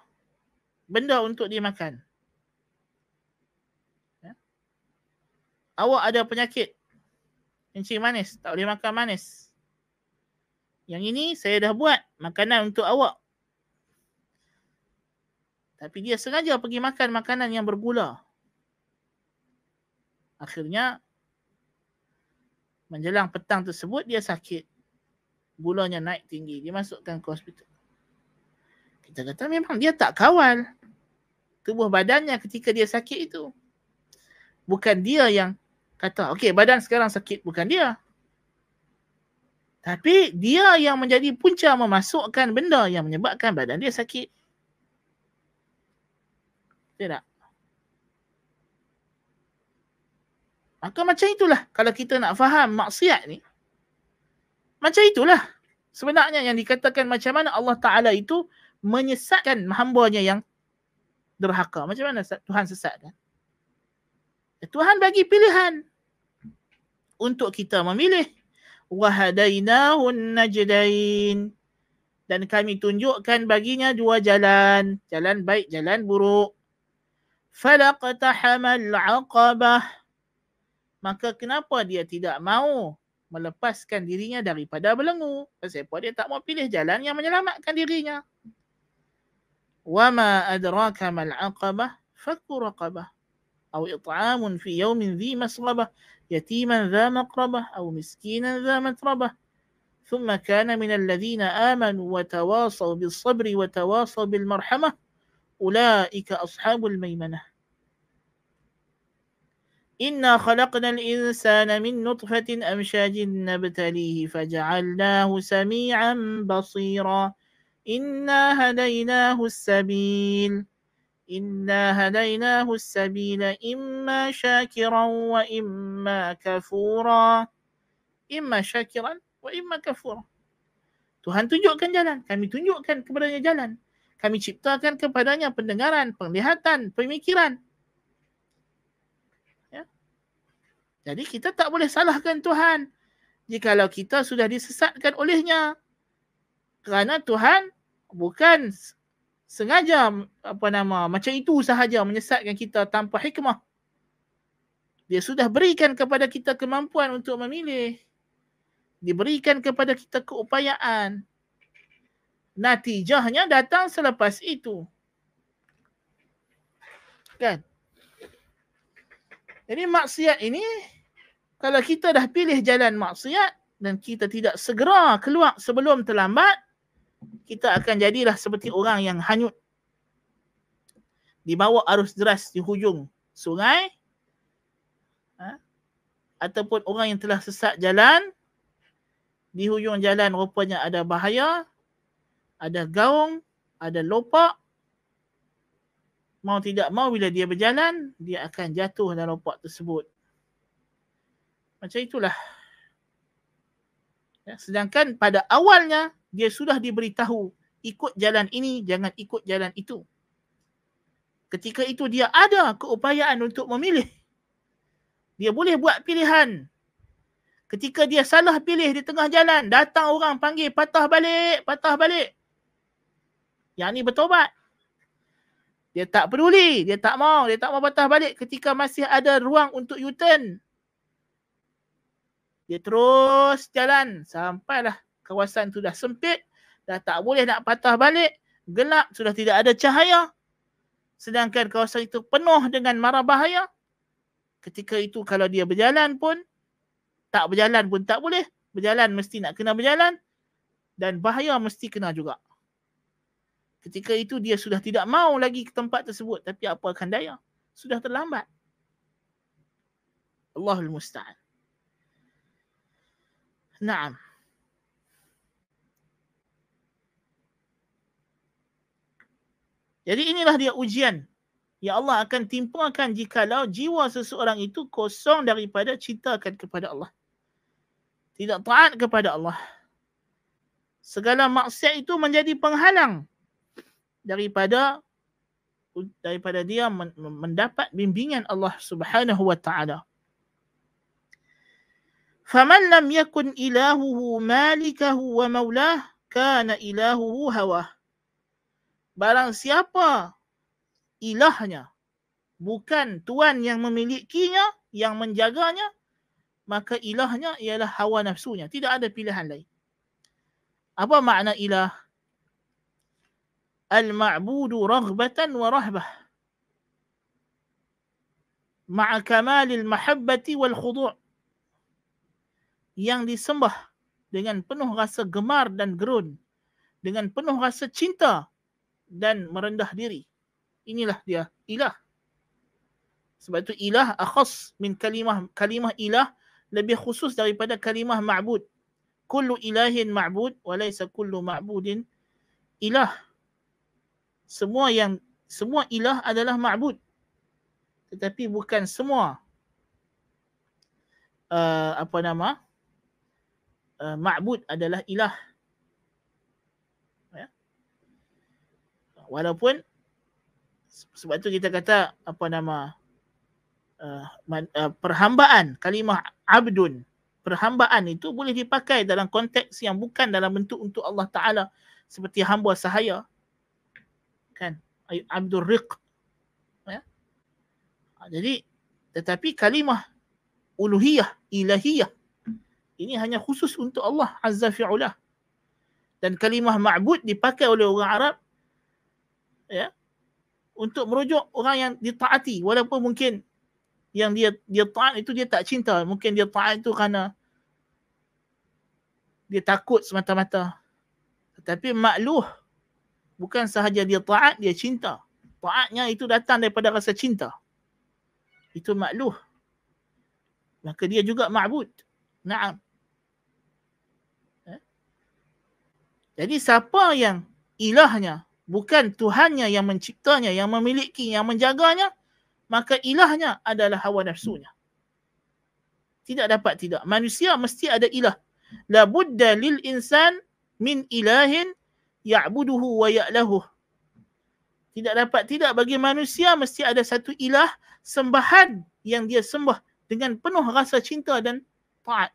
benda untuk dimakan. Ya. Awak ada penyakit kencing manis. Tak boleh makan manis. Yang ini saya dah buat makanan untuk awak. Tapi dia sengaja pergi makan makanan yang bergula. Akhirnya menjelang petang tersebut dia sakit. Gulanya naik tinggi. Dia masukkan ke hospital. Kita kata memang dia tak kawal tubuh badannya ketika dia sakit itu. Bukan dia yang kata, okey badan sekarang sakit bukan dia. Tapi dia yang menjadi punca memasukkan benda yang menyebabkan badan dia sakit. Tidak. Maka macam itulah kalau kita nak faham maksiat ni. Macam itulah. Sebenarnya yang dikatakan macam mana Allah Ta'ala itu menyesatkan hambanya yang derhaka. Macam mana Tuhan sesatkan? Tuhan bagi pilihan untuk kita memilih. Wahadainahu najdain. Dan kami tunjukkan baginya dua jalan. Jalan baik jalan buruk. Falaqtahamal aqabah. Maka kenapa dia tidak mau melepaskan dirinya daripada belenggu sebab dia tak mau pilih jalan yang menyelamatkan dirinya wama adraka mal aqabah fakku raqabah atau it'amun fi yawmin dhi masrabah يتيما ذا مقربة أو مسكينا ذا متربة ثم كان من الذين آمنوا وتواصوا بالصبر وتواصوا بالمرحمة أولئك أصحاب الميمنة. إنا خلقنا الإنسان من نطفة أمشاج نبتليه فجعلناه سميعا بصيرا إنا هديناه السبيل إنا هديناه السبيل إما شاكرا وإما كفورا إما شاكرا وإما كفورا Tuhan tunjukkan jalan, kami tunjukkan kepadanya jalan. Kami ciptakan kepadanya pendengaran, penglihatan, pemikiran. Ya. Jadi kita tak boleh salahkan Tuhan jikalau kita sudah disesatkan olehnya. Kerana Tuhan bukan sengaja apa nama macam itu sahaja menyesatkan kita tanpa hikmah. Dia sudah berikan kepada kita kemampuan untuk memilih. Diberikan kepada kita keupayaan. Natijahnya datang selepas itu. Kan? Jadi maksiat ini kalau kita dah pilih jalan maksiat dan kita tidak segera keluar sebelum terlambat kita akan jadilah seperti orang yang hanyut. Di bawah arus deras di hujung sungai ha? ataupun orang yang telah sesat jalan di hujung jalan rupanya ada bahaya ada gaung ada lopak. Mau tidak mau bila dia berjalan dia akan jatuh dalam lopak tersebut. Macam itulah. Ya, sedangkan pada awalnya dia sudah diberitahu ikut jalan ini jangan ikut jalan itu ketika itu dia ada keupayaan untuk memilih dia boleh buat pilihan Ketika dia salah pilih di tengah jalan, datang orang panggil patah balik, patah balik. Yang ni bertobat. Dia tak peduli, dia tak mau, dia tak mau patah balik ketika masih ada ruang untuk U-turn. Dia terus jalan sampailah kawasan tu dah sempit, dah tak boleh nak patah balik, gelap, sudah tidak ada cahaya. Sedangkan kawasan itu penuh dengan mara bahaya. Ketika itu kalau dia berjalan pun, tak berjalan pun tak boleh. Berjalan mesti nak kena berjalan. Dan bahaya mesti kena juga. Ketika itu dia sudah tidak mau lagi ke tempat tersebut. Tapi apa akan daya? Sudah terlambat. Allahul Musta'an. Naam. Jadi inilah dia ujian yang Allah akan timpakan jikalau jiwa seseorang itu kosong daripada cintakan kepada Allah. Tidak taat kepada Allah. Segala maksiat itu menjadi penghalang daripada daripada dia mendapat bimbingan Allah Subhanahu wa taala. فمن لم يكن إلهه مالكه ومولاه كان إلهه هواه Barang siapa ilahnya bukan tuan yang memilikinya, yang menjaganya, maka ilahnya ialah hawa nafsunya. Tidak ada pilihan lain. Apa makna ilah? Al-ma'budu raghbatan wa rahbah. Ma'a kamalil mahabbati wal khudu' yang disembah dengan penuh rasa gemar dan gerun dengan penuh rasa cinta dan merendah diri. Inilah dia ilah. Sebab itu ilah akhas min kalimah kalimah ilah lebih khusus daripada kalimah ma'bud. Kullu ilahin ma'bud wa laysa kullu ma'budin ilah. Semua yang semua ilah adalah ma'bud. Tetapi bukan semua. Uh, apa nama? Uh, ma'bud adalah ilah. Ya. Walaupun sebab tu kita kata apa nama uh, man, uh, perhambaan kalimah abdun perhambaan itu boleh dipakai dalam konteks yang bukan dalam bentuk untuk Allah Taala seperti hamba sahaya. Kan? Abdur riq. Ya? Jadi tetapi kalimah uluhiyah ilahiyah ini hanya khusus untuk Allah Azza fi'ulah. Dan kalimah ma'bud dipakai oleh orang Arab ya, untuk merujuk orang yang ditaati. Walaupun mungkin yang dia dia taat itu dia tak cinta. Mungkin dia taat itu kerana dia takut semata-mata. Tetapi makluh bukan sahaja dia taat, dia cinta. Taatnya itu datang daripada rasa cinta. Itu makluh. Maka dia juga ma'bud. Naam. Jadi siapa yang ilahnya bukan Tuhannya yang menciptanya, yang memiliki, yang menjaganya, maka ilahnya adalah hawa nafsunya. Tidak dapat tidak. Manusia mesti ada ilah. La budda lil insan min ilahin ya'buduhu wa ya'lahu. Tidak dapat tidak bagi manusia mesti ada satu ilah sembahan yang dia sembah dengan penuh rasa cinta dan taat.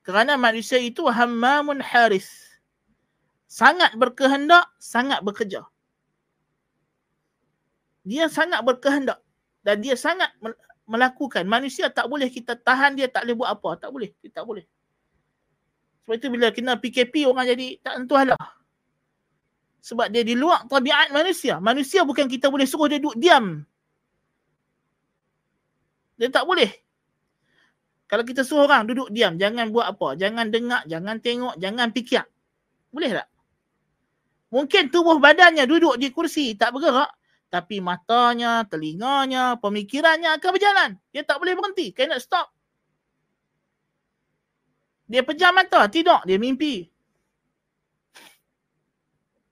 Kerana manusia itu hammamun haris. Sangat berkehendak, sangat bekerja. Dia sangat berkehendak dan dia sangat melakukan. Manusia tak boleh kita tahan dia tak boleh buat apa. Tak boleh. Dia tak boleh. Sebab itu bila kena PKP orang jadi tak tentu halah. Sebab dia di luar tabiat manusia. Manusia bukan kita boleh suruh dia duduk diam. Dia tak boleh. Kalau kita suruh orang duduk diam, jangan buat apa, jangan dengar, jangan tengok, jangan fikir. Boleh tak? Mungkin tubuh badannya duduk di kursi, tak bergerak. Tapi matanya, telinganya, pemikirannya akan berjalan. Dia tak boleh berhenti. Cannot stop. Dia pejam mata, tidur, dia mimpi.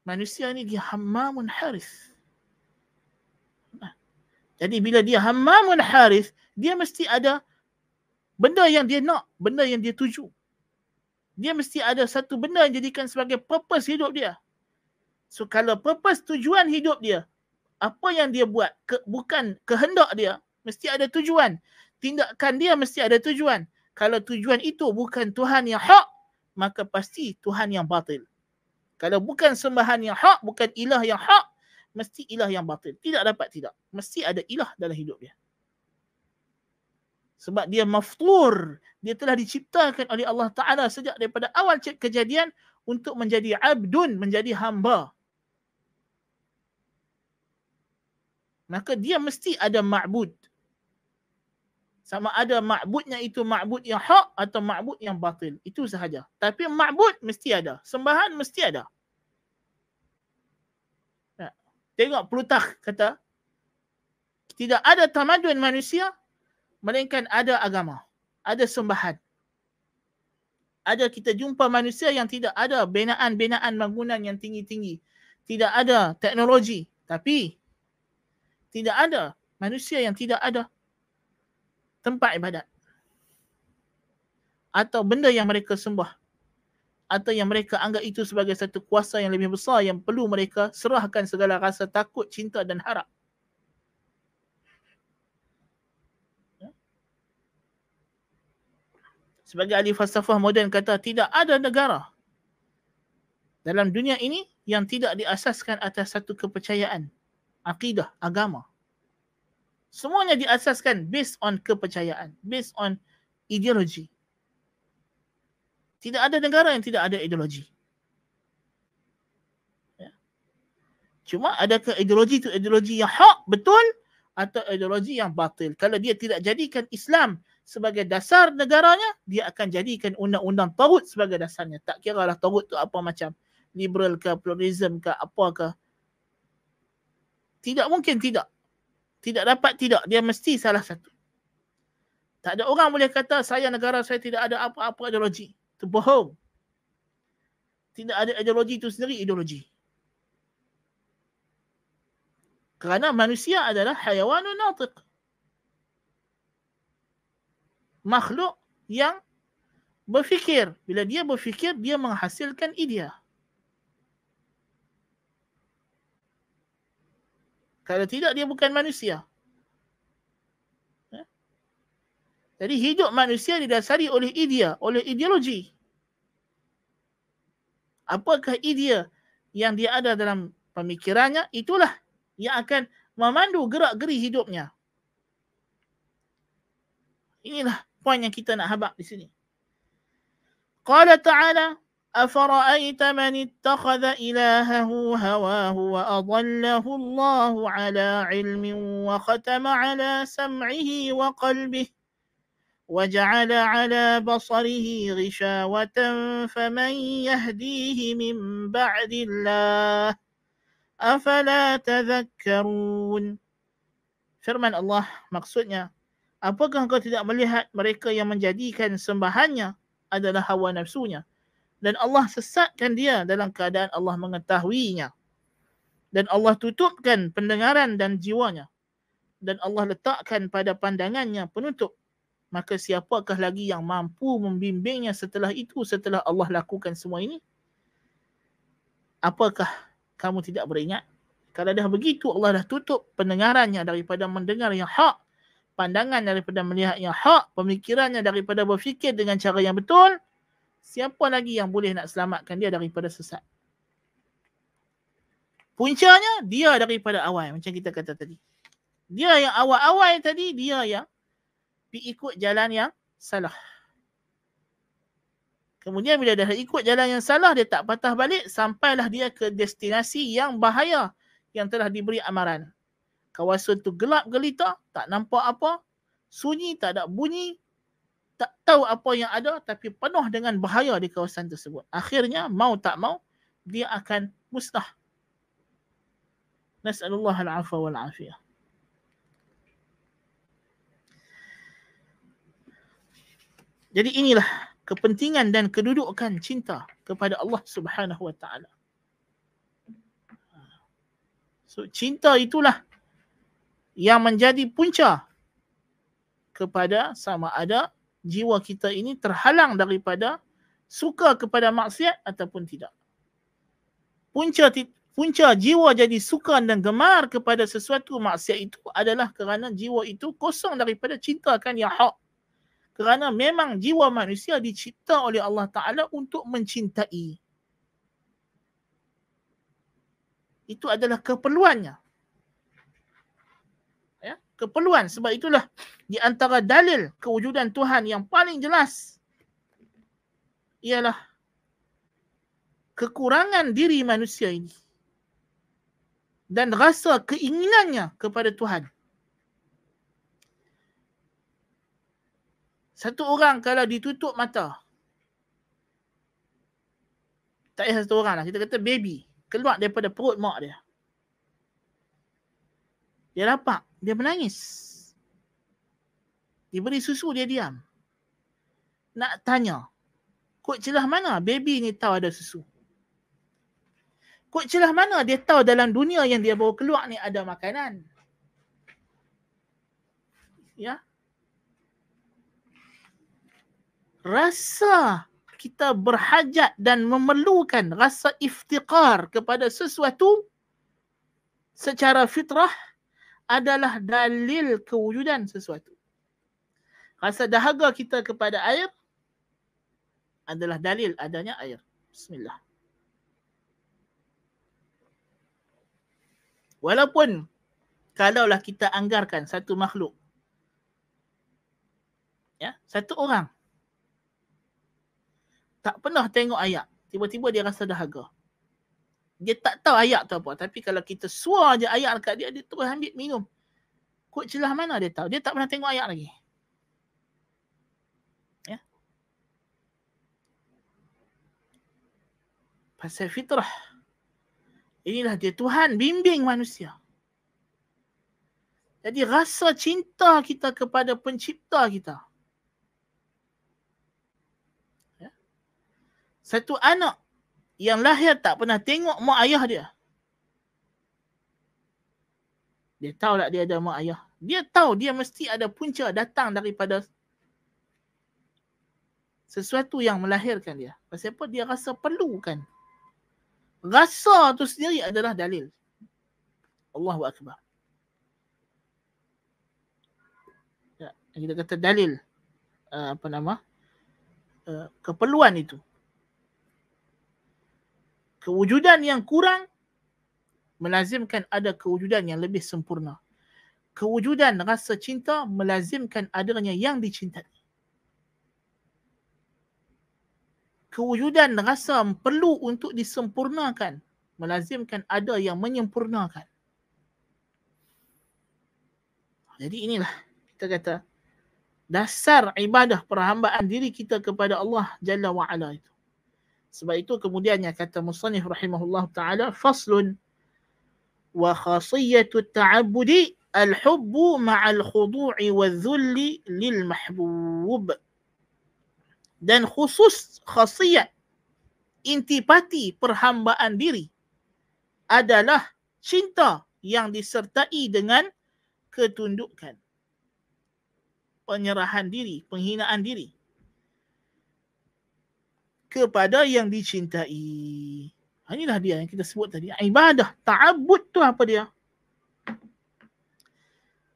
Manusia ni dia hammamun haris. Jadi bila dia hammamun haris, dia mesti ada benda yang dia nak, benda yang dia tuju. Dia mesti ada satu benda yang jadikan sebagai purpose hidup dia. So kalau purpose tujuan hidup dia, apa yang dia buat ke, bukan kehendak dia, mesti ada tujuan. tindakan dia mesti ada tujuan. Kalau tujuan itu bukan Tuhan yang hak, maka pasti Tuhan yang batil. Kalau bukan sembahan yang hak, bukan ilah yang hak, mesti ilah yang batil. Tidak dapat tidak. Mesti ada ilah dalam hidup dia. Sebab dia maftur. Dia telah diciptakan oleh Allah Ta'ala sejak daripada awal kejadian untuk menjadi abdun, menjadi hamba. Maka dia mesti ada ma'bud. Sama ada ma'budnya itu ma'bud yang hak atau ma'bud yang batil. Itu sahaja. Tapi ma'bud mesti ada. Sembahan mesti ada. Ya. Tengok Plutarch kata, tidak ada tamadun manusia melainkan ada agama. Ada sembahan. Ada kita jumpa manusia yang tidak ada binaan-binaan bangunan yang tinggi-tinggi. Tidak ada teknologi. Tapi tidak ada manusia yang tidak ada tempat ibadat atau benda yang mereka sembah atau yang mereka anggap itu sebagai satu kuasa yang lebih besar yang perlu mereka serahkan segala rasa takut, cinta dan harap. Ya. Sebagai ahli falsafah moden kata tidak ada negara dalam dunia ini yang tidak diasaskan atas satu kepercayaan, akidah, agama. Semuanya diasaskan based on kepercayaan, based on ideologi. Tidak ada negara yang tidak ada ideologi. Ya. Cuma adakah ideologi itu ideologi yang hak, betul atau ideologi yang batil. Kalau dia tidak jadikan Islam sebagai dasar negaranya, dia akan jadikan undang-undang Tawud sebagai dasarnya. Tak kira lah Tawud tu apa macam. Liberal ke, pluralism ke, apa ke. Tidak mungkin tidak. Tidak dapat tidak. Dia mesti salah satu. Tak ada orang boleh kata saya negara saya tidak ada apa-apa ideologi. Itu bohong. Tidak ada ideologi itu sendiri ideologi. Kerana manusia adalah hayawanun natiq. Makhluk yang berfikir. Bila dia berfikir, dia menghasilkan idea. Kalau tidak, dia bukan manusia. Ya. Jadi hidup manusia didasari oleh idea, oleh ideologi. Apakah idea yang dia ada dalam pemikirannya, itulah yang akan memandu gerak-geri hidupnya. Inilah poin yang kita nak habak di sini. Qala ta'ala, أفرأيت من اتخذ إلهه هواه وأضله الله على علم وختم على سمعه وقلبه وجعل على بصره غشاوة فمن يهديه من بعد الله أفلا تذكرون Firman Allah maksudnya, apakah engkau tidak melihat mereka yang menjadikan sembahannya adalah hawa nafsunya? Dan Allah sesatkan dia dalam keadaan Allah mengetahuinya. Dan Allah tutupkan pendengaran dan jiwanya. Dan Allah letakkan pada pandangannya penutup. Maka siapakah lagi yang mampu membimbingnya setelah itu setelah Allah lakukan semua ini? Apakah kamu tidak beringat? Kalau dah begitu Allah dah tutup pendengarannya daripada mendengar yang hak pandangan daripada melihat yang hak pemikirannya daripada berfikir dengan cara yang betul siapa lagi yang boleh nak selamatkan dia daripada sesat? Puncanya dia daripada awal macam kita kata tadi. Dia yang awal-awal tadi dia yang ikut jalan yang salah. Kemudian bila dah ikut jalan yang salah dia tak patah balik sampailah dia ke destinasi yang bahaya yang telah diberi amaran. Kawasan tu gelap gelita, tak nampak apa, sunyi, tak ada bunyi, tak tahu apa yang ada tapi penuh dengan bahaya di kawasan tersebut. Akhirnya mau tak mau dia akan musnah. Nas'alullah al-afwa wal afiyah. Jadi inilah kepentingan dan kedudukan cinta kepada Allah Subhanahu wa taala. So cinta itulah yang menjadi punca kepada sama ada jiwa kita ini terhalang daripada suka kepada maksiat ataupun tidak. Punca punca jiwa jadi suka dan gemar kepada sesuatu maksiat itu adalah kerana jiwa itu kosong daripada cinta kan yang hak. Kerana memang jiwa manusia dicipta oleh Allah Ta'ala untuk mencintai. Itu adalah keperluannya. Keperluan. Sebab itulah di antara dalil kewujudan Tuhan yang paling jelas ialah kekurangan diri manusia ini dan rasa keinginannya kepada Tuhan. Satu orang kalau ditutup mata, tak payah satu orang lah, kita kata baby, keluar daripada perut mak dia. Dia lapak, dia menangis. Diberi susu, dia diam. Nak tanya, kod celah mana baby ni tahu ada susu? Kod celah mana dia tahu dalam dunia yang dia bawa keluar ni ada makanan? Ya. Rasa kita berhajat dan memerlukan rasa iftiqar kepada sesuatu secara fitrah adalah dalil kewujudan sesuatu. Rasa dahaga kita kepada air adalah dalil adanya air. Bismillah. Walaupun kalaulah kita anggarkan satu makhluk. Ya, satu orang. Tak pernah tengok ayak. Tiba-tiba dia rasa dahaga. Dia tak tahu ayak tu apa. Tapi kalau kita suar je ayak dekat dia, dia terus ambil minum. Kut celah mana dia tahu? Dia tak pernah tengok ayak lagi. Ya. Pasal fitrah. Inilah dia Tuhan bimbing manusia. Jadi rasa cinta kita kepada pencipta kita. Ya. Satu anak yang lahir tak pernah tengok mak ayah dia. Dia tahu tak dia ada mak ayah. Dia tahu dia mesti ada punca datang daripada sesuatu yang melahirkan dia. Pasal apa? Dia rasa perlukan rasa tu sendiri adalah dalil. Allahu Akbar. Ya, kita kata dalil uh, apa nama? Uh, keperluan itu. Kewujudan yang kurang melazimkan ada kewujudan yang lebih sempurna. Kewujudan rasa cinta melazimkan adanya yang dicintai. kewujudan rasa perlu untuk disempurnakan melazimkan ada yang menyempurnakan jadi inilah kita kata dasar ibadah perhambaan diri kita kepada Allah Jalla wa Ala itu sebab itu kemudiannya kata musannif rahimahullah taala faslun wa khasiyatu ta'abbudi al-hubbu ma'al khudu'i wa dhulli lil mahbub. Dan khusus khasiat intipati perhambaan diri adalah cinta yang disertai dengan ketundukan penyerahan diri penghinaan diri kepada yang dicintai inilah dia yang kita sebut tadi ibadah ta'abbud tu apa dia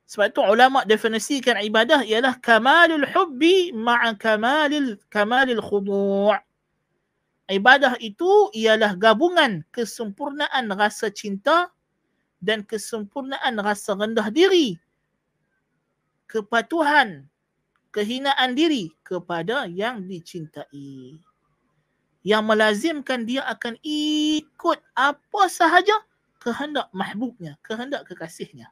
sebab itu ulama definisikan ibadah ialah kamalul hubbi ma'a kamalil kamalil khudu'. Ibadah itu ialah gabungan kesempurnaan rasa cinta dan kesempurnaan rasa rendah diri. Kepatuhan, kehinaan diri kepada yang dicintai. Yang melazimkan dia akan ikut apa sahaja kehendak mahbubnya, kehendak kekasihnya.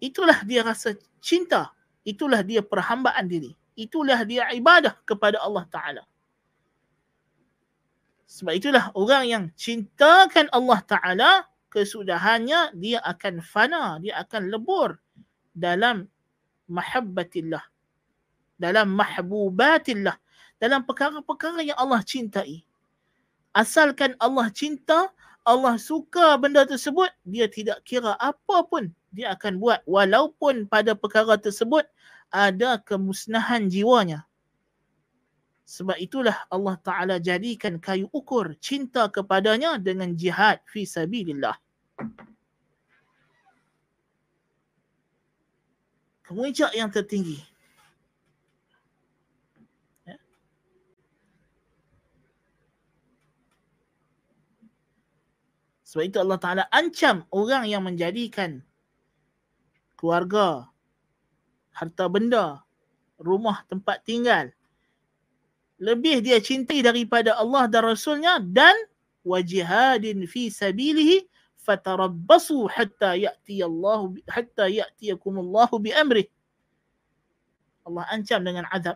Itulah dia rasa cinta. Itulah dia perhambaan diri. Itulah dia ibadah kepada Allah Ta'ala. Sebab itulah orang yang cintakan Allah Ta'ala, kesudahannya dia akan fana, dia akan lebur dalam mahabbatillah. Dalam mahbubatillah. Dalam perkara-perkara yang Allah cintai. Asalkan Allah cinta, Allah suka benda tersebut, dia tidak kira apa pun dia akan buat walaupun pada perkara tersebut ada kemusnahan jiwanya. Sebab itulah Allah Ta'ala jadikan kayu ukur cinta kepadanya dengan jihad fi sabilillah. Kemuncak yang tertinggi. Sebab itu Allah Ta'ala ancam orang yang menjadikan keluarga, harta benda, rumah tempat tinggal, lebih dia cintai daripada Allah dan Rasulnya dan wajihadin fi sabilihi fatarabbasu hatta ya'ti Allah hatta ya'tiyakum Allah bi amrih. Allah ancam dengan azab.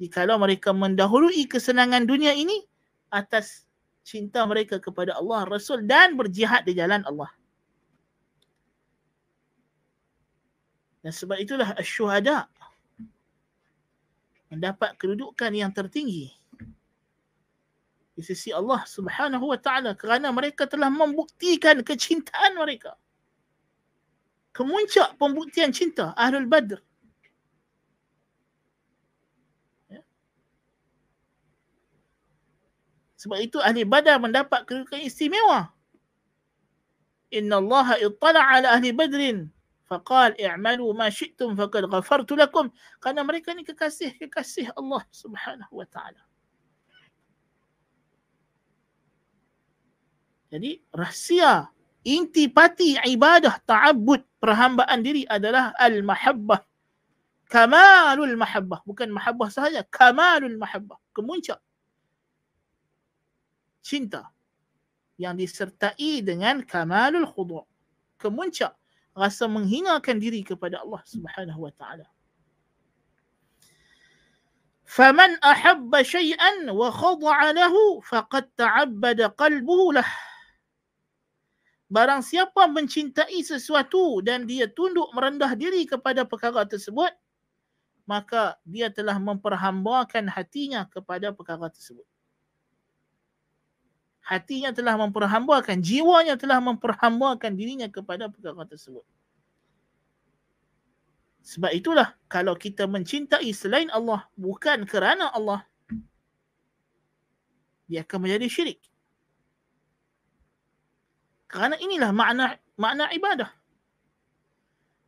Jikalau mereka mendahului kesenangan dunia ini atas cinta mereka kepada Allah Rasul dan berjihad di jalan Allah dan sebab itulah asyuhada mendapat kedudukan yang tertinggi di sisi Allah Subhanahu wa taala kerana mereka telah membuktikan kecintaan mereka. Kemuncak pembuktian cinta Ahlul Badr. Sebab itu ahli Badar mendapat kedudukan istimewa. Inna Allah ittala ala ahli Badrin. Faqal i'malu ma syi'tum faqad ghafartu lakum. Kerana mereka ni kekasih kekasih Allah Subhanahu wa taala. Jadi rahsia inti pati ibadah ta'abbud perhambaan diri adalah al mahabbah kamalul mahabbah. Bukan mahabbah sahaja kamalul mahabbah. Kemuncak cinta yang disertai dengan kamalul khudu' kemuncak rasa menghinakan diri kepada Allah Subhanahu wa taala. Faman ahabba shay'an wa khada'a lahu faqad ta'abbada qalbuhu lah. Barang siapa mencintai sesuatu dan dia tunduk merendah diri kepada perkara tersebut, maka dia telah memperhambakan hatinya kepada perkara tersebut hatinya telah memperhambakan, jiwanya telah memperhambakan dirinya kepada perkara tersebut. Sebab itulah kalau kita mencintai selain Allah bukan kerana Allah, dia akan menjadi syirik. Kerana inilah makna makna ibadah.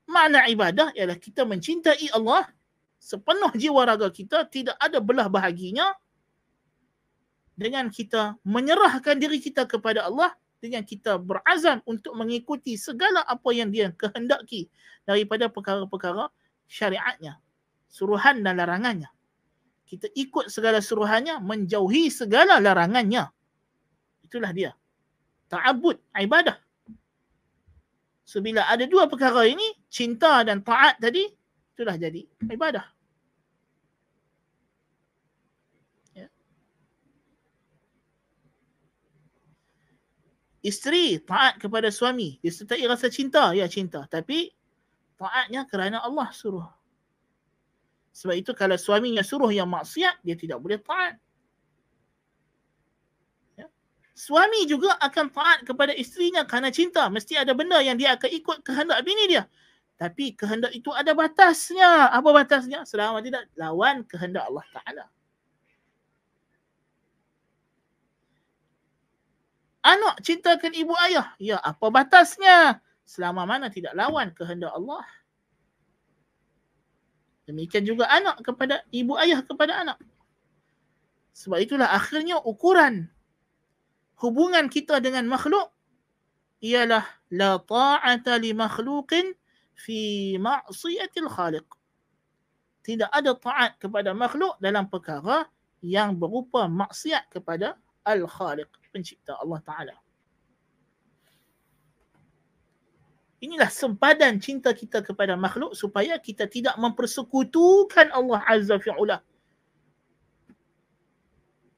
Makna ibadah ialah kita mencintai Allah sepenuh jiwa raga kita, tidak ada belah bahaginya, dengan kita menyerahkan diri kita kepada Allah dengan kita berazam untuk mengikuti segala apa yang dia kehendaki daripada perkara-perkara syariatnya suruhan dan larangannya. Kita ikut segala suruhannya menjauhi segala larangannya. Itulah dia. Ta'abbud ibadah. So bila ada dua perkara ini cinta dan taat tadi itulah jadi ibadah isteri taat kepada suami. Disertai rasa cinta. Ya cinta. Tapi taatnya kerana Allah suruh. Sebab itu kalau suaminya suruh yang maksiat dia tidak boleh taat. Ya. suami juga akan taat kepada isterinya kerana cinta. Mesti ada benda yang dia akan ikut kehendak bini dia. Tapi kehendak itu ada batasnya. Apa batasnya? Selama tidak lawan kehendak Allah taala Anak cintakan ibu ayah. Ya, apa batasnya? Selama mana tidak lawan kehendak Allah. Demikian juga anak kepada ibu ayah kepada anak. Sebab itulah akhirnya ukuran hubungan kita dengan makhluk ialah la ta'ata li makhluqin fi ma'siyatil khaliq. Tidak ada taat kepada makhluk dalam perkara yang berupa maksiat kepada al-khaliq pencipta Allah Ta'ala. Inilah sempadan cinta kita kepada makhluk supaya kita tidak mempersekutukan Allah Azza fi'ula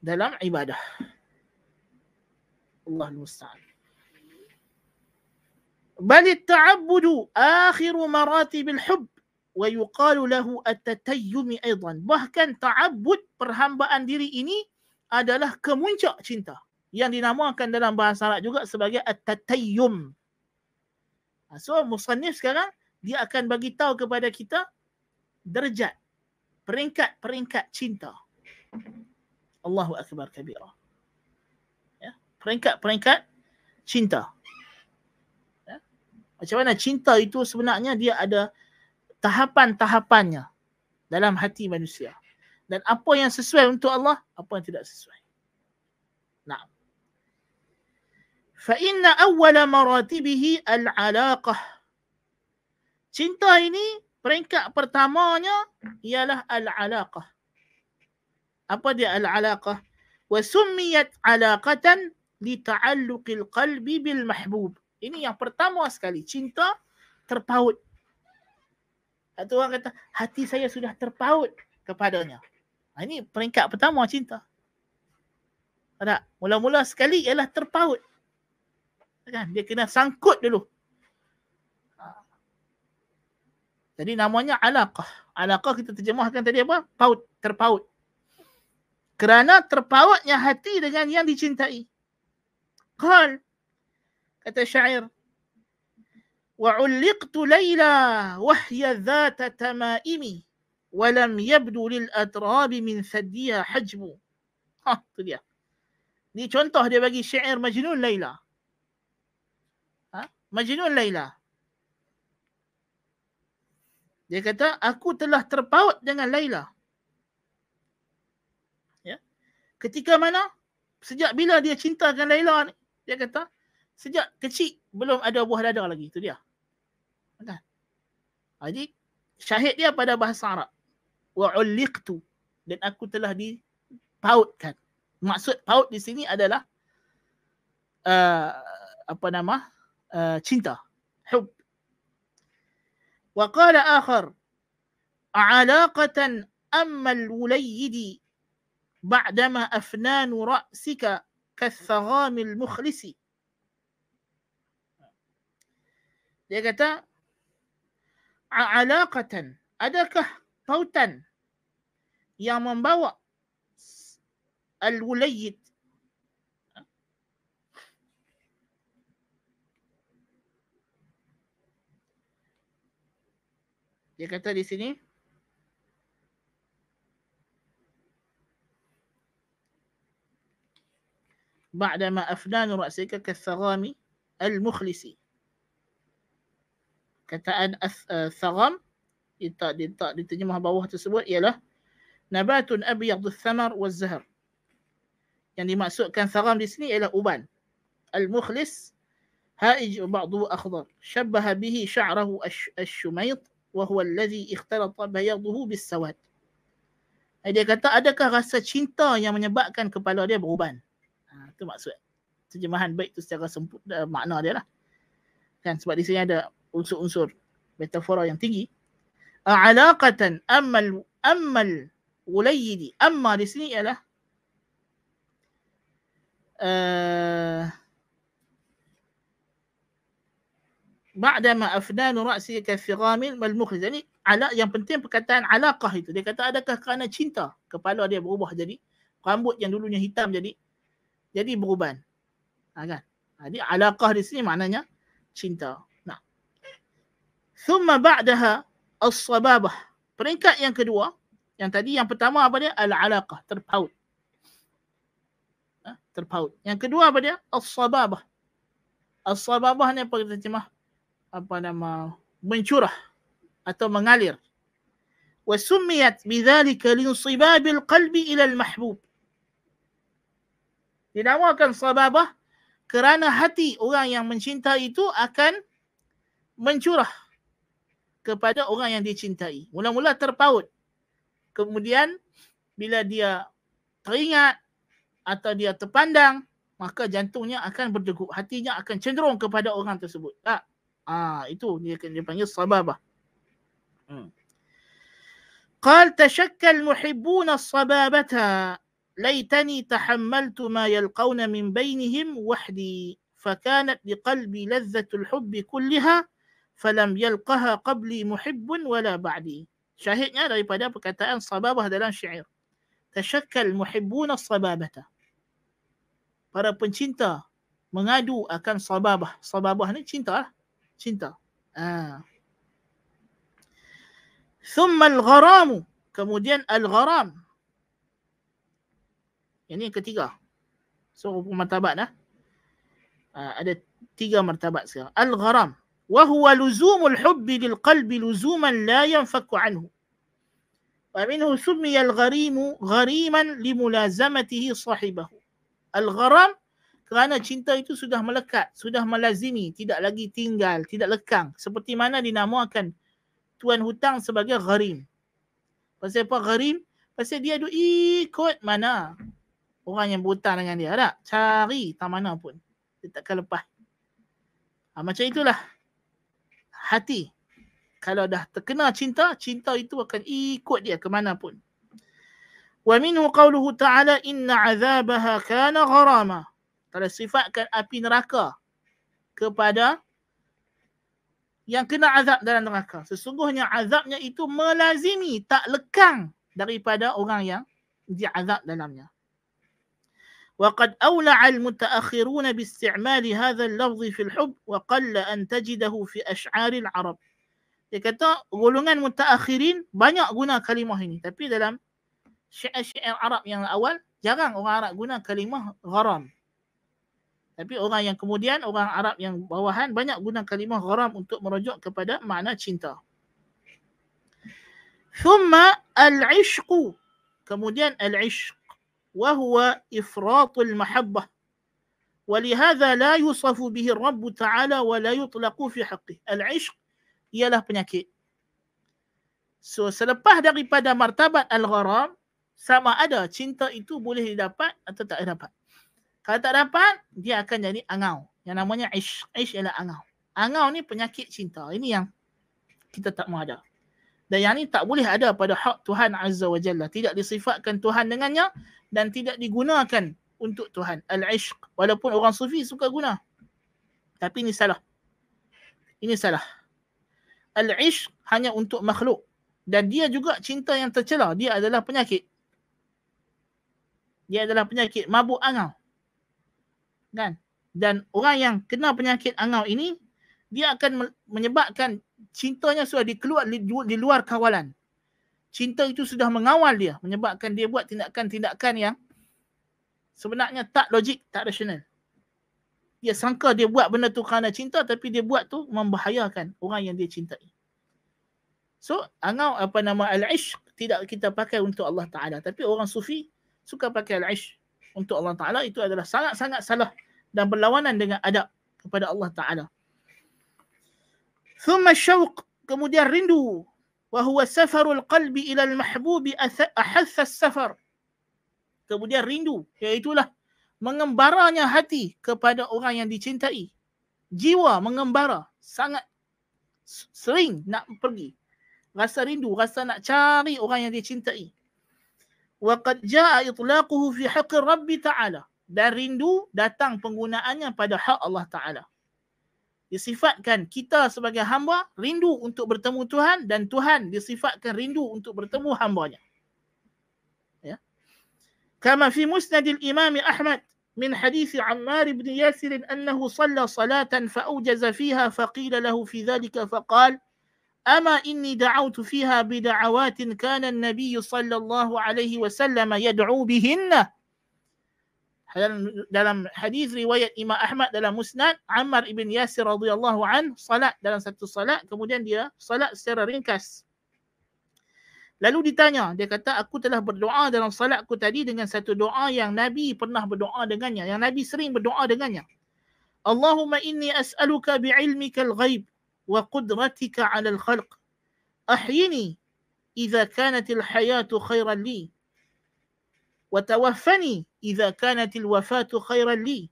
dalam ibadah. Allah Musta'an. بل التعبد آخر مراتب الحب ويقال له التتيم أيضا bahkan ta'abbud perhambaan diri ini adalah kemuncak cinta yang dinamakan dalam bahasa Arab juga sebagai at-tatayyum. Ha, so musannif sekarang dia akan bagi tahu kepada kita derajat peringkat-peringkat cinta. Allahu akbar kabira. Ya, peringkat-peringkat cinta. Ya. Macam mana cinta itu sebenarnya dia ada tahapan-tahapannya dalam hati manusia. Dan apa yang sesuai untuk Allah, apa yang tidak sesuai. Nah. Inna awwala maratibihi al-alaqah. Cinta ini peringkat pertamanya ialah al-alaqah. Apa dia al-alaqah? Wa summiyat alaqatan li ta'alluqil qalbi bil mahbub. Ini yang pertama sekali, cinta terpaut. Atau orang kata, hati saya sudah terpaut kepadanya. Ha, ini peringkat pertama cinta. Tak? Mula-mula sekali ialah terpaut Kan? Dia kena sangkut dulu. Jadi namanya alaqah. Alaqah kita terjemahkan tadi apa? Paut, terpaut. Kerana terpautnya hati dengan yang dicintai. Qal kata syair وعلقت ليلى وهي ذات تمائم ولم يبدو للأتراب من ثديها حجم ha, tu dia ni contoh dia bagi syair Majnun Laila ha? Majnun Laila dia kata, aku telah terpaut dengan Laila. Ya. Ketika mana? Sejak bila dia cinta dengan Laila ni? Dia kata, sejak kecil belum ada buah dada lagi. Itu dia. Kan? Jadi, syahid dia pada bahasa Arab. Wa'uliqtu. Dan aku telah dipautkan. Maksud paut di sini adalah uh, apa nama? Uh, cinta. Hub. وقال آخر علاقة أما الوليد بعدما أفنان رأسك كالثغام المخلص dia kata alaqatan adakah pautan yang membawa al-wulayyid Dia kata di sini بعدما أفنان رأسك كالثغام المخلص kataan thagam diterjemah bawah tersebut ialah nabatun abyadus thamar waz zahar yang dimaksudkan thagam di sini ialah uban al-mukhlis هائج بعضه أخضر شبه به شعره الشميط وهو الذي اختلط بياضه بالسواد. Dia kata adakah rasa cinta yang menyebabkan kepala dia beruban? Ha, itu maksud terjemahan baik itu secara semput uh, makna dia lah. Kan sebab di sini ada unsur-unsur metafora yang tinggi. Alaqatan ammal ammal ulayyidi. Amma di sini ialah uh, ba'dama afnanu ra'si kathiramil mal mukhriz. Jadi ala yang penting perkataan alaqah itu. Dia kata adakah kerana cinta kepala dia berubah jadi rambut yang dulunya hitam jadi jadi beruban. Ha, kan? Jadi alaqah di sini maknanya cinta. Nah. Thumma ba'daha as-sababah. Peringkat yang kedua, yang tadi yang pertama apa dia? Al-alaqah, terpaut. Ha? terpaut. Yang kedua apa dia? As-sababah. As-sababah ni apa kita terjemah? Apa nama mencurah atau mengalir. Wa summiyat bidzalika linsibabil qalbi ila al dinamakan sababah kerana hati orang yang mencinta itu akan mencurah kepada orang yang dicintai. Mula-mula terpaut. Kemudian bila dia teringat atau dia terpandang maka jantungnya akan berdegup. Hatinya akan cenderung kepada orang tersebut. Tak Ah itu dia dia panggil sababah. Hmm. قال تشكى المحبون الصبابة ليتني تحملت ما يلقون من بينهم وحدي فكانت لقلبي لذة الحب كلها فلم يلقها قبلي محب ولا بعدي شاهدnya daripada perkataan sababah dalam syair. تشكى المحبون الصبابة para pencinta mengadu akan sababah. Sababah ni cinta lah. Cinta. Ah. Thumma al-gharamu kemudian al-gharam. Ini yang ketiga. So martabat dah. Uh, ada tiga martabat sekarang. Al-gharam. Wa huwa luzumul hubbi lil qalbi luzuman la yanfaku anhu. Wa minhu al-gharimu ghariman limulazamatihi sahibahu. Kerana cinta itu sudah melekat, sudah melazimi, tidak lagi tinggal, tidak lekang. Seperti mana dinamakan tuan hutang sebagai gharim. Pasal apa gharim? Pasal dia duk ikut mana orang yang berhutang dengan dia. Tak? Cari tak mana pun. Dia takkan lepas. Ha, macam itulah hati. Kalau dah terkena cinta, cinta itu akan ikut dia ke mana pun. Wa minhu qawluhu ta'ala inna azabaha kana gharama kalau sifatkan api neraka kepada yang kena azab dalam neraka. Sesungguhnya azabnya itu melazimi, tak lekang daripada orang yang diazab dalamnya. وقد أولع المتأخرون باستعمال هذا اللفظ في الحب وقل أن تجده في أشعار العرب. Dia kata golongan mutaakhirin banyak guna kalimah ini. Tapi dalam syair-syair Arab yang awal, jarang orang Arab guna kalimah gharam. Tapi orang yang kemudian, orang Arab yang bawahan banyak guna kalimah gharam untuk merujuk kepada makna cinta. Thumma al-ishqu. Kemudian al-ishq. Wahuwa ifratul mahabbah. ولهذا لا يوصف به الرب تعالى ولا يطلق في حقه العشق ialah penyakit so selepas daripada martabat al-gharam sama ada cinta itu boleh didapat atau tak dapat Kalau tak dapat, dia akan jadi angau. Yang namanya ish. Ish ialah angau. Angau ni penyakit cinta. Ini yang kita tak mahu ada. Dan yang ni tak boleh ada pada hak Tuhan Azza wa Jalla. Tidak disifatkan Tuhan dengannya dan tidak digunakan untuk Tuhan. Al-ishq. Walaupun orang sufi suka guna. Tapi ini salah. Ini salah. Al-ishq hanya untuk makhluk. Dan dia juga cinta yang tercela. Dia adalah penyakit. Dia adalah penyakit. Mabuk angau kan? Dan orang yang kena penyakit angau ini dia akan menyebabkan cintanya sudah dikeluar di luar kawalan. Cinta itu sudah mengawal dia menyebabkan dia buat tindakan-tindakan yang sebenarnya tak logik tak rasional. Dia sangka dia buat benda tu kerana cinta tapi dia buat tu membahayakan orang yang dia cintai. So angau apa nama al-ishq tidak kita pakai untuk Allah Taala. Tapi orang sufi suka pakai al-ishq untuk Allah Taala. Itu adalah sangat-sangat salah dan berlawanan dengan adab kepada Allah Taala. Thumma syauq kemudian rindu wa huwa safarul qalbi ila al mahbub ahassa safar. Kemudian rindu iaitu mengembaranya hati kepada orang yang dicintai. Jiwa mengembara sangat sering nak pergi. Rasa rindu, rasa nak cari orang yang dicintai. Wa qad jaa itlaquhu fi haqqi Rabbi Ta'ala dan rindu datang penggunaannya pada hak Allah Ta'ala. Disifatkan kita sebagai hamba rindu untuk bertemu Tuhan dan Tuhan disifatkan rindu untuk bertemu hambanya. Ya. Kama fi musnad al-imam Ahmad من حديث عمار بن ياسر أنه صلى صلاة فأوجز فيها فقيل له في ذلك فقال أما إني دعوت فيها بدعوات كان النبي صلى الله عليه وسلم يدعو بهن dalam dalam hadis riwayat Imam Ahmad dalam Musnad Ammar ibn Yasir radhiyallahu an salat dalam satu salat kemudian dia salat secara ringkas. Lalu ditanya, dia kata aku telah berdoa dalam salatku tadi dengan satu doa yang Nabi pernah berdoa dengannya, yang Nabi sering berdoa dengannya. Allahumma inni as'aluka bi'ilmika al-ghaib wa qudratika 'ala al-khalq. Ahyini idza kanat al-hayatu khairan li وتوفني إذا كانت الوفاة خيرا لي.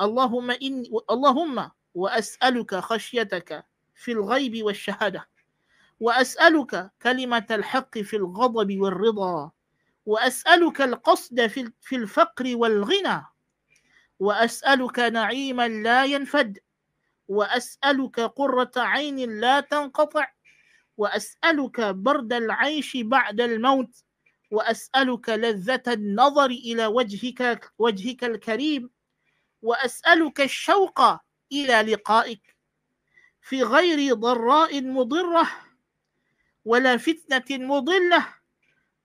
اللهم إن اللهم وأسألك خشيتك في الغيب والشهادة. وأسألك كلمة الحق في الغضب والرضا. وأسألك القصد في الفقر والغنى. وأسألك نعيما لا ينفد. وأسألك قرة عين لا تنقطع. وأسألك برد العيش بعد الموت. واسالك لذه النظر إلى وجهك وجهك الكريم واسالك الشوق إلى لقائك في غير ضراء مضره ولا فتنه مضله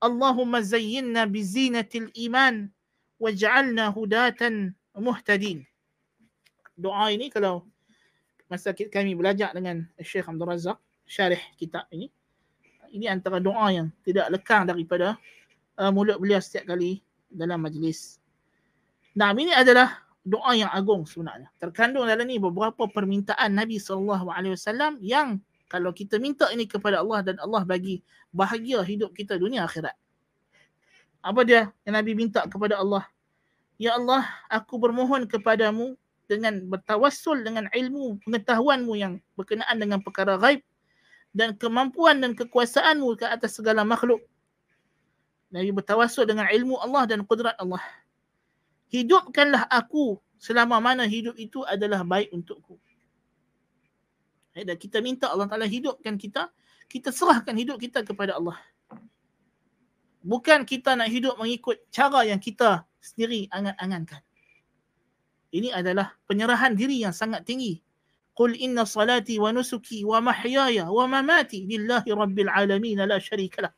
Allahumma zayyinna bizinatil iman waj'alna hudatan muhtadin. Doa ini kalau masa kami belajar dengan Syekh Abdul Razak syarih kitab ini ini antara doa yang tidak lekang daripada uh, mulut beliau setiap kali dalam majlis. Nah, ini adalah doa yang agung sebenarnya. Terkandung dalam ni beberapa permintaan Nabi SAW yang kalau kita minta ini kepada Allah dan Allah bagi bahagia hidup kita dunia akhirat. Apa dia yang Nabi minta kepada Allah? Ya Allah, aku bermohon kepadamu dengan bertawassul dengan ilmu pengetahuanmu yang berkenaan dengan perkara gaib dan kemampuan dan kekuasaanmu ke atas segala makhluk. Nabi bertawassul dengan ilmu Allah dan kudrat Allah. Hidupkanlah aku selama mana hidup itu adalah baik untukku. Eh, dan kita minta Allah Ta'ala hidupkan kita, kita serahkan hidup kita kepada Allah. Bukan kita nak hidup mengikut cara yang kita sendiri angan-angankan. Ini adalah penyerahan diri yang sangat tinggi. Wa nusuki wa mahyaya wa mamati lillahi rabbil alamin la syarika lah.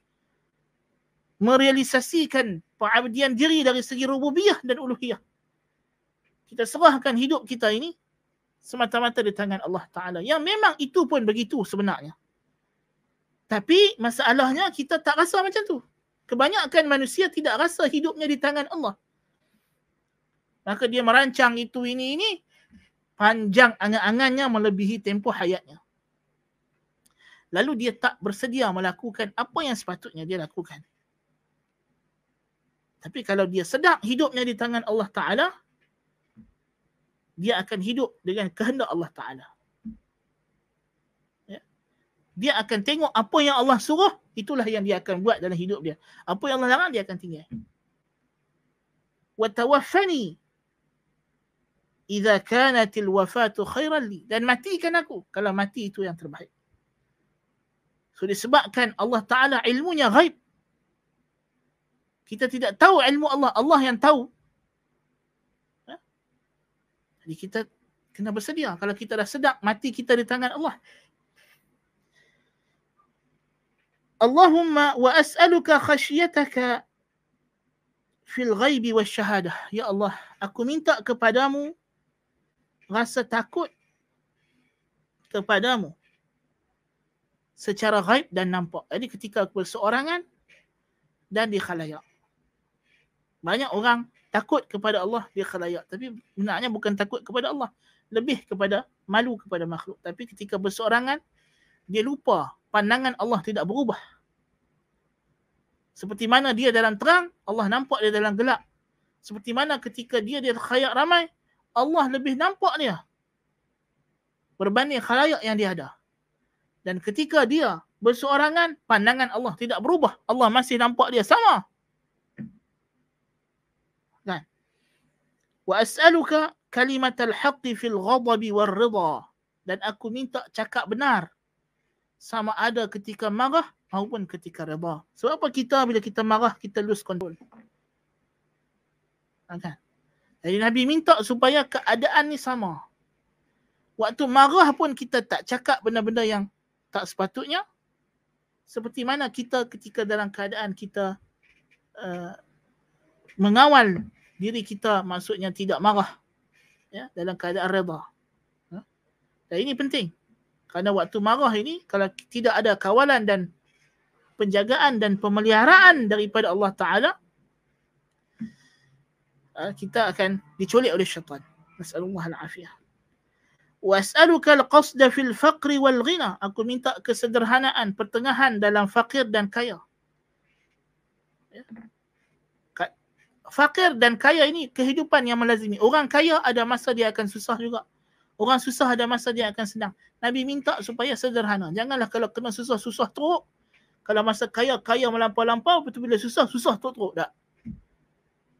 Merealisasikan pengabdian diri dari segi rububiyah dan uluhiyah. Kita serahkan hidup kita ini semata-mata di tangan Allah Ta'ala. Yang memang itu pun begitu sebenarnya. Tapi masalahnya kita tak rasa macam tu. Kebanyakan manusia tidak rasa hidupnya di tangan Allah. Maka dia merancang itu ini ini panjang angan-angannya melebihi tempoh hayatnya. Lalu dia tak bersedia melakukan apa yang sepatutnya dia lakukan. Tapi kalau dia sedang hidupnya di tangan Allah Ta'ala, dia akan hidup dengan kehendak Allah Ta'ala. Ya. Dia akan tengok apa yang Allah suruh, itulah yang dia akan buat dalam hidup dia. Apa yang Allah larang, dia akan tinggal. وَتَوَفَّنِي idza kanatil wafatu khairan li. Dan matikan aku. Kalau mati itu yang terbaik. So disebabkan Allah taala ilmunya ghaib. Kita tidak tahu ilmu Allah. Allah yang tahu. Ha? Jadi kita kena bersedia. Kalau kita dah sedap, mati kita di tangan Allah. Allahumma wa as'aluka khasyiataka fil ghaibi wa syahadah. Ya Allah, aku minta kepadamu rasa takut kepadamu secara ghaib dan nampak. Jadi ketika aku berseorangan dan di khalayak. Banyak orang takut kepada Allah di khalayak. Tapi benarnya bukan takut kepada Allah. Lebih kepada malu kepada makhluk. Tapi ketika berseorangan, dia lupa pandangan Allah tidak berubah. Seperti mana dia dalam terang, Allah nampak dia dalam gelap. Seperti mana ketika dia di khalayak ramai, Allah lebih nampak dia. Berbanding khalayak yang dia ada. Dan ketika dia berseorangan, pandangan Allah tidak berubah. Allah masih nampak dia sama. wa as'aluka kalimatal haqqi fil ghadabi war ridha dan aku minta cakap benar sama ada ketika marah maupun ketika redha sebab apa kita bila kita marah kita lose control kan jadi nabi minta supaya keadaan ni sama waktu marah pun kita tak cakap benda-benda yang tak sepatutnya seperti mana kita ketika dalam keadaan kita uh, mengawal diri kita maksudnya tidak marah ya dalam keadaan redha. Ya. Dan ini penting. Kerana waktu marah ini kalau tidak ada kawalan dan penjagaan dan pemeliharaan daripada Allah Taala eh, kita akan diculik oleh syaitan. Nasallallahu al-afiyah. Was'aluka al-qasda fil faqri wal ghina. Aku minta kesederhanaan, pertengahan dalam fakir dan kaya. Ya fakir dan kaya ini kehidupan yang melazimi. Orang kaya ada masa dia akan susah juga. Orang susah ada masa dia akan senang. Nabi minta supaya sederhana. Janganlah kalau kena susah, susah teruk. Kalau masa kaya, kaya melampau-lampau. Betul bila susah, susah teruk-teruk. Tak.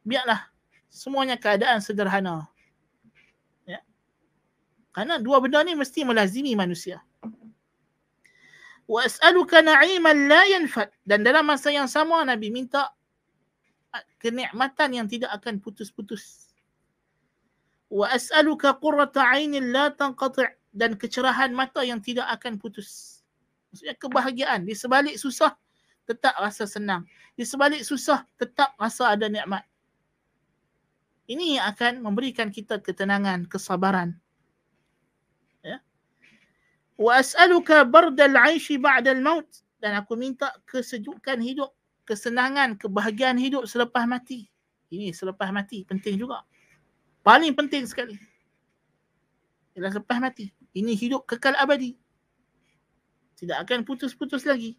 Biarlah. Semuanya keadaan sederhana. Ya. Kerana dua benda ni mesti melazimi manusia. Wa na'iman la yanfad. Dan dalam masa yang sama Nabi minta kenikmatan yang tidak akan putus-putus. Wa as'aluka qurrata 'ainin la tanqati' dan kecerahan mata yang tidak akan putus. Maksudnya kebahagiaan di sebalik susah tetap rasa senang. Di sebalik susah, tetap rasa ada nikmat. Ini yang akan memberikan kita ketenangan, kesabaran. Ya. Wa as'aluka bardal 'aishi ba'dal maut dan aku minta kesejukan hidup, kesenangan, kebahagiaan hidup selepas mati. Ini selepas mati penting juga. Paling penting sekali. Ialah selepas mati. Ini hidup kekal abadi. Tidak akan putus-putus lagi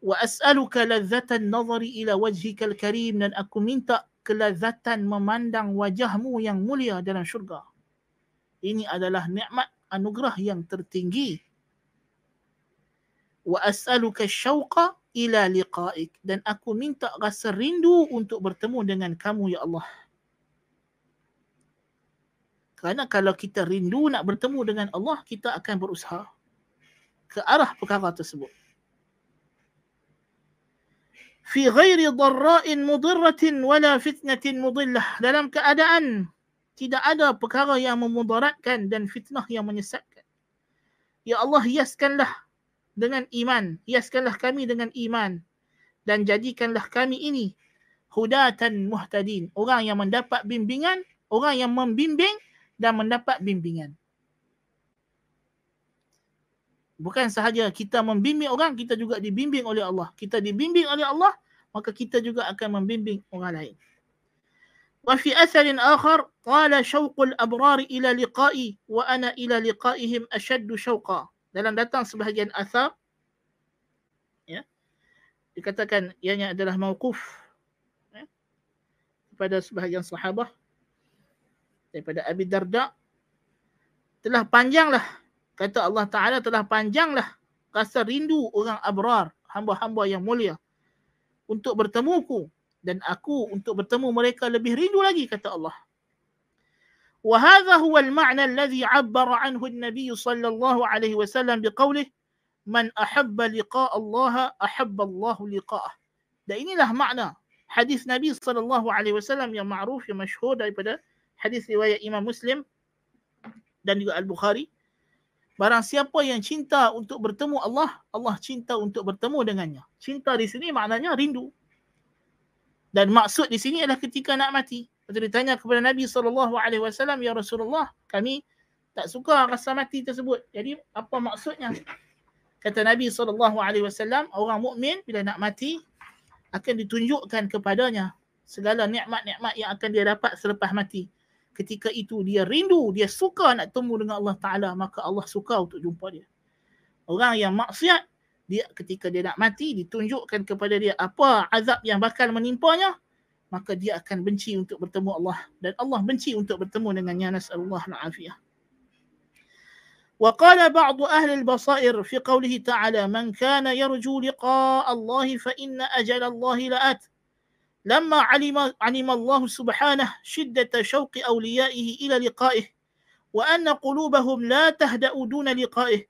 wa as'aluka ladzatan nazari ila wajhika al-karim dan aku minta kelazatan memandang wajahmu yang mulia dalam syurga. Ini adalah nikmat anugerah yang tertinggi. Wa as'aluka syauqa ila liqa'ik dan aku minta rasa rindu untuk bertemu dengan kamu ya Allah. Kerana kalau kita rindu nak bertemu dengan Allah, kita akan berusaha ke arah perkara tersebut fi ghairi dharra'in mudirratin wala fitnatin mudillah. Dalam keadaan tidak ada perkara yang memudaratkan dan fitnah yang menyesatkan. Ya Allah hiaskanlah dengan iman. Hiaskanlah kami dengan iman. Dan jadikanlah kami ini hudatan muhtadin. Orang yang mendapat bimbingan orang yang membimbing dan mendapat bimbingan bukan sahaja kita membimbing orang kita juga dibimbing oleh Allah. Kita dibimbing oleh Allah maka kita juga akan membimbing orang lain. Wa fi atharin akhar qala shauqul abrar ila liqa'i wa ana ila liqa'ihim ashaddu shauqa dalam datang sebahagian athar ya dikatakan ianya adalah mauquf ya, kepada sebahagian sahabat daripada Abi Darda. Telah panjanglah kata Allah Ta'ala telah panjanglah rasa rindu orang abrar, hamba-hamba yang mulia untuk bertemuku dan aku untuk bertemu mereka lebih rindu lagi kata Allah. وهذا هو المعنى الذي عبر عنه النبي صلى الله عليه وسلم بقوله من أحب لقاء الله أحب الله لقاءه. Dan inilah makna hadis Nabi sallallahu alaihi wasallam yang ma'ruf yang masyhur daripada hadis riwayat Imam Muslim dan juga Al-Bukhari Barang siapa yang cinta untuk bertemu Allah, Allah cinta untuk bertemu dengannya. Cinta di sini maknanya rindu. Dan maksud di sini adalah ketika nak mati. Lepas ditanya kepada Nabi SAW, Ya Rasulullah, kami tak suka rasa mati tersebut. Jadi apa maksudnya? Kata Nabi SAW, orang mukmin bila nak mati, akan ditunjukkan kepadanya segala nikmat-nikmat yang akan dia dapat selepas mati ketika itu dia rindu, dia suka nak temu dengan Allah Ta'ala, maka Allah suka untuk jumpa dia. Orang yang maksiat, dia ketika dia nak mati, ditunjukkan kepada dia apa azab yang bakal menimpanya, maka dia akan benci untuk bertemu Allah. Dan Allah benci untuk bertemu dengannya. Nas'alullah na'afiyah. وقال بعض أهل البصائر في قوله تعالى من كان يرجو لقاء الله فإن أجل الله لآت لما علم علم الله سبحانه شدة شوق أوليائه إلى لقائه وأن قلوبهم لا تهدأ دون لقائه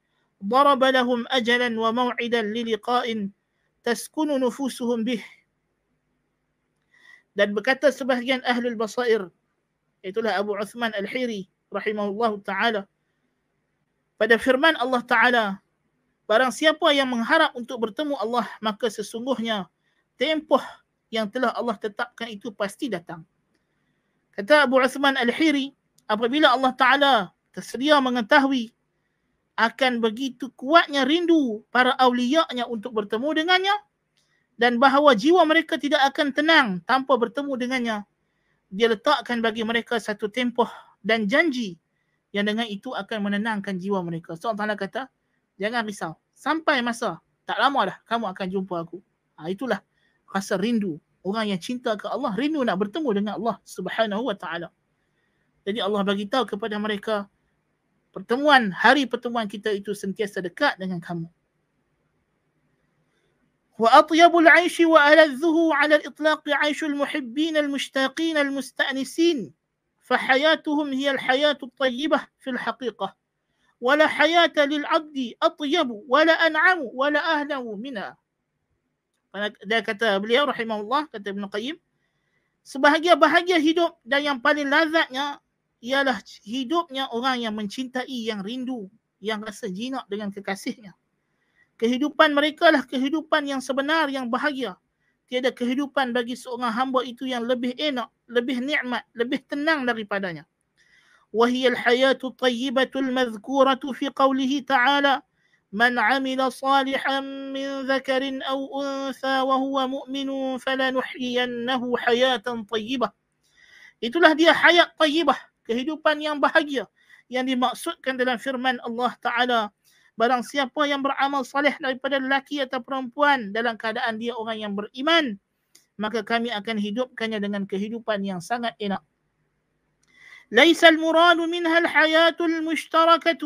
ضرب لهم أجلا وموعدا للقاء تسكن نفوسهم به dan berkata sebahagian ahlul basair itulah Abu Uthman Al-Hiri rahimahullah taala pada firman Allah taala barang siapa yang mengharap untuk bertemu Allah maka sesungguhnya tempoh yang telah Allah tetapkan itu pasti datang. Kata Abu Uthman Al-Hiri, apabila Allah Ta'ala tersedia mengetahui akan begitu kuatnya rindu para awliya'nya untuk bertemu dengannya dan bahawa jiwa mereka tidak akan tenang tanpa bertemu dengannya, dia letakkan bagi mereka satu tempoh dan janji yang dengan itu akan menenangkan jiwa mereka. So Allah kata, jangan risau. Sampai masa, tak lama dah kamu akan jumpa aku. Ha, itulah rasa rindu. Orang yang cinta ke Allah rindu nak bertemu dengan Allah Subhanahu wa taala. Jadi Allah bagi tahu kepada mereka pertemuan hari pertemuan kita itu sentiasa dekat dengan kamu. Wa atyabul 'aishi wa aladhuhu 'ala al-itlaq 'aishu al-muhibbin al-mushtaqin al-musta'nisin. فحياتهم هي الحياة الطيبة في الحقيقة ولا حياة للعبد أطيب ولا أنعم ولا أهله منها dia kata beliau rahimahullah kata Ibn Qayyim sebahagia-bahagia hidup dan yang paling lazatnya ialah hidupnya orang yang mencintai yang rindu yang rasa jinak dengan kekasihnya Kehidupan mereka lah kehidupan yang sebenar, yang bahagia. Tiada kehidupan bagi seorang hamba itu yang lebih enak, lebih nikmat, lebih tenang daripadanya. وهي الحياة الطيبة المذكورة في قوله تعالى من عمل صالحا من ذكر أو أنثى وهو مؤمن فلنحيينه حياة طيبة Itulah dia hayat tayyibah, kehidupan yang bahagia yang dimaksudkan dalam firman Allah Ta'ala Barang siapa yang beramal saleh daripada lelaki atau perempuan dalam keadaan dia orang yang beriman, maka kami akan hidupkannya dengan kehidupan yang sangat enak. ليس المراد منها الحياة المشتركة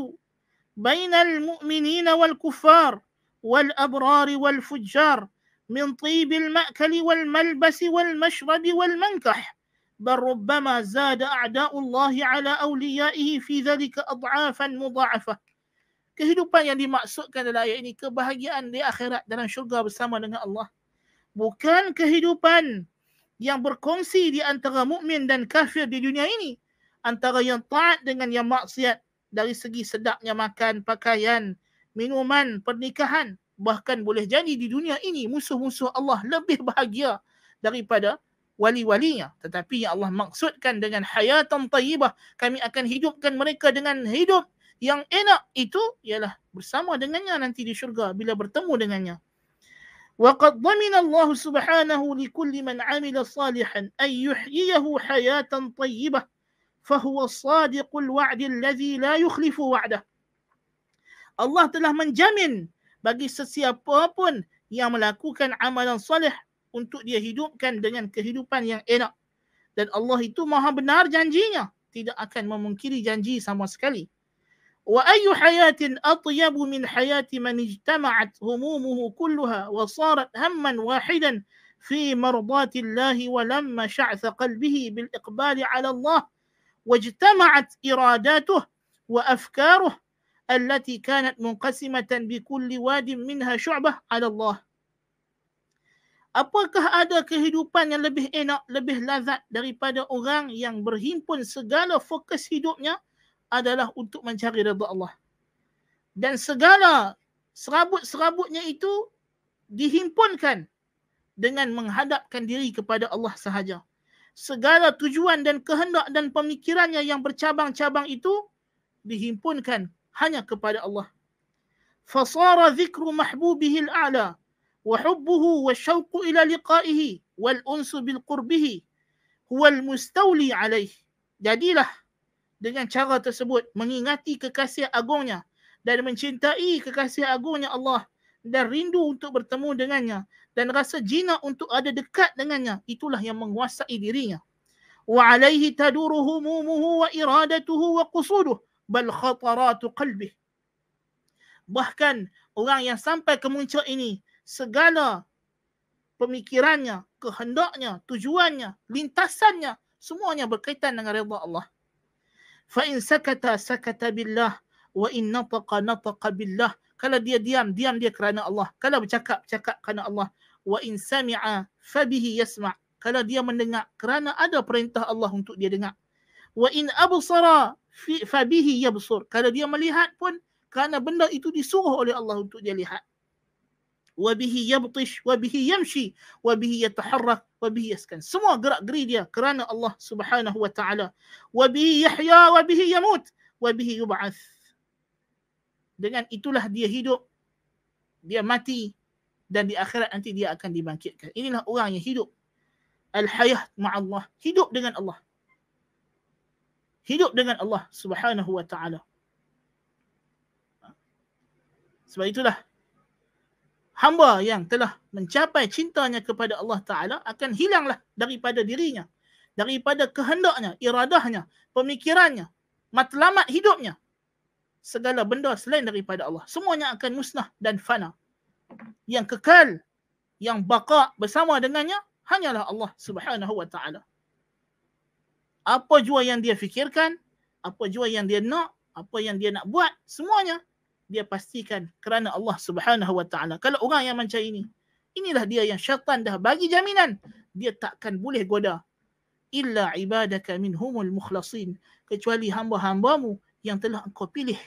بين المؤمنين والكفار والأبرار والفجار من طيب المأكل والملبس والمشرب والمنكح بل ربما زاد أعداء الله على أوليائه في ذلك أضعافا مضاعفة kehidupan yang dimaksudkan dalam ayat ini kebahagiaan di akhirat dalam syurga bersama dengan Allah bukan kehidupan yang berkongsi di antara mukmin dan kafir di dunia ini antara yang taat dengan yang maksiat dari segi sedapnya makan pakaian minuman pernikahan bahkan boleh jadi di dunia ini musuh-musuh Allah lebih bahagia daripada wali-walinya tetapi yang Allah maksudkan dengan hayatan tayyibah kami akan hidupkan mereka dengan hidup yang enak itu ialah bersama dengannya nanti di syurga bila bertemu dengannya. وقد ضمن الله سبحانه لكل من عمل صالحا أن يحييه حياة طيبة فهو الصادق الوعد الذي لا يخلف وعده Allah telah menjamin bagi sesiapa pun yang melakukan amalan soleh untuk dia hidupkan dengan kehidupan yang enak. Dan Allah itu maha benar janjinya. Tidak akan memungkiri janji sama sekali. وأي حياة أطيب من حياة من اجتمعت همومه كلها وصارت هما واحدا في مرضاة الله ولم شعث قلبه بالإقبال على الله واجتمعت إراداته وأفكاره التي كانت منقسمة بكل واد منها شعبة على الله Apakah ada kehidupan yang lebih enak, lebih lazat daripada orang yang berhimpun segala fokus hidupnya adalah untuk mencari redha Allah. Dan segala serabut-serabutnya itu dihimpunkan dengan menghadapkan diri kepada Allah sahaja. Segala tujuan dan kehendak dan pemikirannya yang bercabang-cabang itu dihimpunkan hanya kepada Allah. Fasara zikru mahbubihi al-a'la wa hubbuhu wa syauqu ila liqa'ihi wal unsu bil qurbihi huwa al-mustawli alaih. Jadilah dengan cara tersebut mengingati kekasih agungnya dan mencintai kekasih agungnya Allah dan rindu untuk bertemu dengannya dan rasa jina untuk ada dekat dengannya itulah yang menguasai dirinya. Wa alaihi taduru humumuhu wa iradatuhu wa qusuduhu bal khataratu qalbi bahkan orang yang sampai ke muncak ini segala pemikirannya kehendaknya tujuannya lintasannya semuanya berkaitan dengan redha Allah. Fa in sakata sakata billah wa in nataqa nataqa billah kalau dia diam diam dia kerana Allah. Kalau bercakap cakap kerana Allah. Wa in sami'a fabihi yasma. Kalau dia mendengar kerana ada perintah Allah untuk dia dengar. Wa in absara fabihi yabsur. Kalau dia melihat pun kerana benda itu disuruh oleh Allah untuk dia lihat. Wa bihi yabtish wa bihi yamshi wa bihi yataharrak wa bihi yaskan. Semua gerak geri dia kerana Allah Subhanahu wa taala. Wa bihi yahya wa bihi yamut wa bihi yub'ath dengan itulah dia hidup dia mati dan di akhirat nanti dia akan dibangkitkan inilah orang yang hidup al hayah ma'allah hidup dengan Allah hidup dengan Allah Subhanahu wa taala sebab itulah hamba yang telah mencapai cintanya kepada Allah Ta'ala akan hilanglah daripada dirinya. Daripada kehendaknya, iradahnya, pemikirannya, matlamat hidupnya. Segala benda selain daripada Allah. Semuanya akan musnah dan fana. Yang kekal, yang baka bersama dengannya, hanyalah Allah Subhanahu Wa Ta'ala. Apa jua yang dia fikirkan, apa jua yang dia nak, apa yang dia nak buat, semuanya dia pastikan kerana Allah Subhanahu wa taala. Kalau orang yang macam ini, inilah dia yang syaitan dah bagi jaminan dia takkan boleh goda illa ibadaka minhumul mukhlasin kecuali hamba-hambamu yang telah engkau pilih,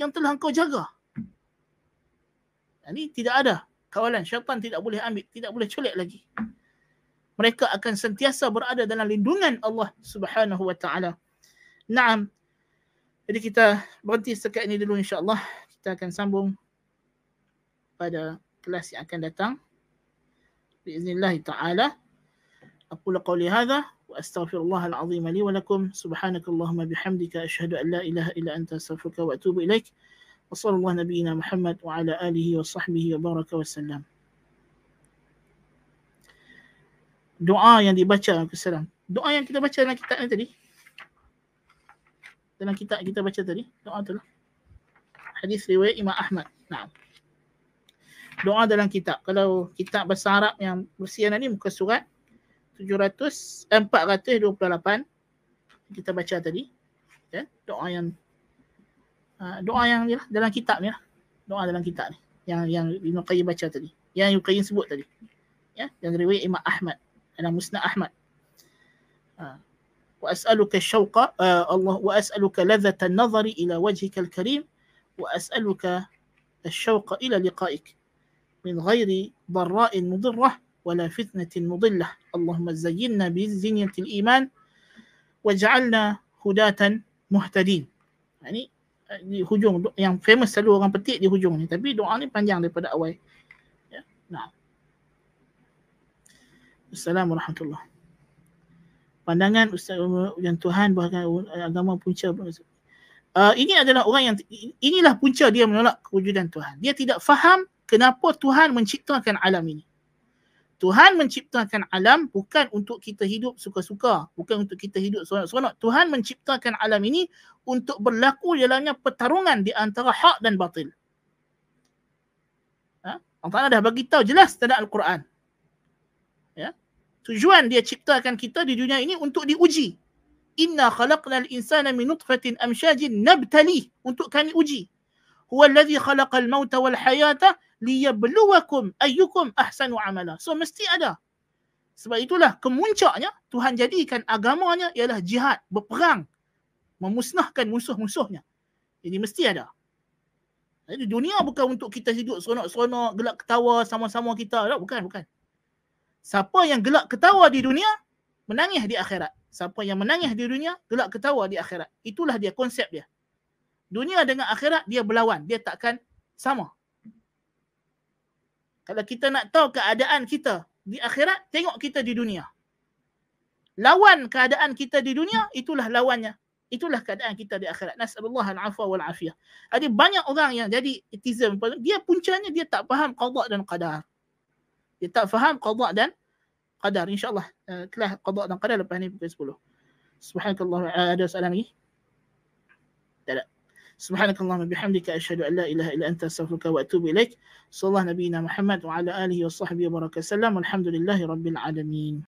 yang telah engkau jaga. Ini tidak ada kawalan. Syaitan tidak boleh ambil, tidak boleh culik lagi. Mereka akan sentiasa berada dalam lindungan Allah Subhanahu wa taala. Naam. Jadi kita berhenti sekat ini dulu insya-Allah. Kita akan sambung pada kelas yang akan datang. Biiznillah taala. Aku qawli hadha واستغفر الله العظيم لي ولكم سبحانك اللهم بحمدك اشهد ان لا اله الا انت استغفرك واتوب اليك وصلى الله نبينا محمد وعلى اله وصحبه وبارك وسلم doa yang dibaca kesalam doa yang kita baca dalam kitab ni tadi dalam kitab kita baca tadi doa tu lah hadis riwayat Imam Ahmad nah doa dalam kitab kalau kitab bahasa Arab yang bersiaran ni muka surat 700 eh, 428 kita baca tadi ya doa yang uh, doa yang ni lah dalam kitab ni lah doa dalam kitab ni yang yang Ibn Qayyim baca tadi yang Ibn Qayyim sebut tadi ya yang riwayat Imam Ahmad dalam Musnad Ahmad uh, wa as'aluka syauqa uh, Allah wa as'aluka ladzata an-nazari ila wajhika al-karim wa as'aluka الشوق إلى لقائك من غير ضراء مضرة ولا فتنة مضلة اللهم زينا بزينة الإيمان واجعلنا هداة muhtadin. Ini di hujung yang famous selalu orang petik di hujung ni tapi doa ni panjang daripada awal. Ya. Nah. Assalamualaikum warahmatullahi Pandangan Ustaz yang Tuhan bahkan agama punca uh, ini adalah orang yang inilah punca dia menolak kewujudan Tuhan. Dia tidak faham kenapa Tuhan menciptakan alam ini. Tuhan menciptakan alam bukan untuk kita hidup suka-suka, bukan untuk kita hidup seronok-seronok. Tuhan menciptakan alam ini untuk berlaku dalamnya pertarungan di antara hak dan batil. Ha? Allah Ta'ala dah bagi tahu jelas dalam Al-Quran. Ya? Tujuan dia ciptakan kita di dunia ini untuk diuji. Inna khalaqnal insana min nutfatin amsyajin nabtali untuk kami uji. Huwa alladhi khalaqal mauta wal hayata liyabluwakum ayyukum ahsanu amala. So mesti ada. Sebab itulah kemuncaknya Tuhan jadikan agamanya ialah jihad, berperang, memusnahkan musuh-musuhnya. Jadi mesti ada. Jadi dunia bukan untuk kita hidup seronok-seronok, gelak ketawa sama-sama kita. Tak, bukan, bukan. Siapa yang gelak ketawa di dunia, menangis di akhirat. Siapa yang menangis di dunia, gelak ketawa di akhirat. Itulah dia konsep dia. Dunia dengan akhirat, dia berlawan. Dia takkan sama. Kalau kita nak tahu keadaan kita di akhirat, tengok kita di dunia. Lawan keadaan kita di dunia, itulah lawannya. Itulah keadaan kita di akhirat. Nas'alullah al-afwa wal-afiyah. Ada banyak orang yang jadi etism. Dia puncanya dia tak faham qadar dan qadar. Dia tak faham qadar dan qadar. InsyaAllah uh, kelas qadar dan qadar lepas ni pukul 10. Subhanakallah. Ada soalan lagi? سبحانك اللهم بحمدك أشهد أن لا إله إلا أنت أستغفرك وأتوب إليك صلى الله نبينا محمد وعلى آله وصحبه وبارك وسلم والحمد لله رب العالمين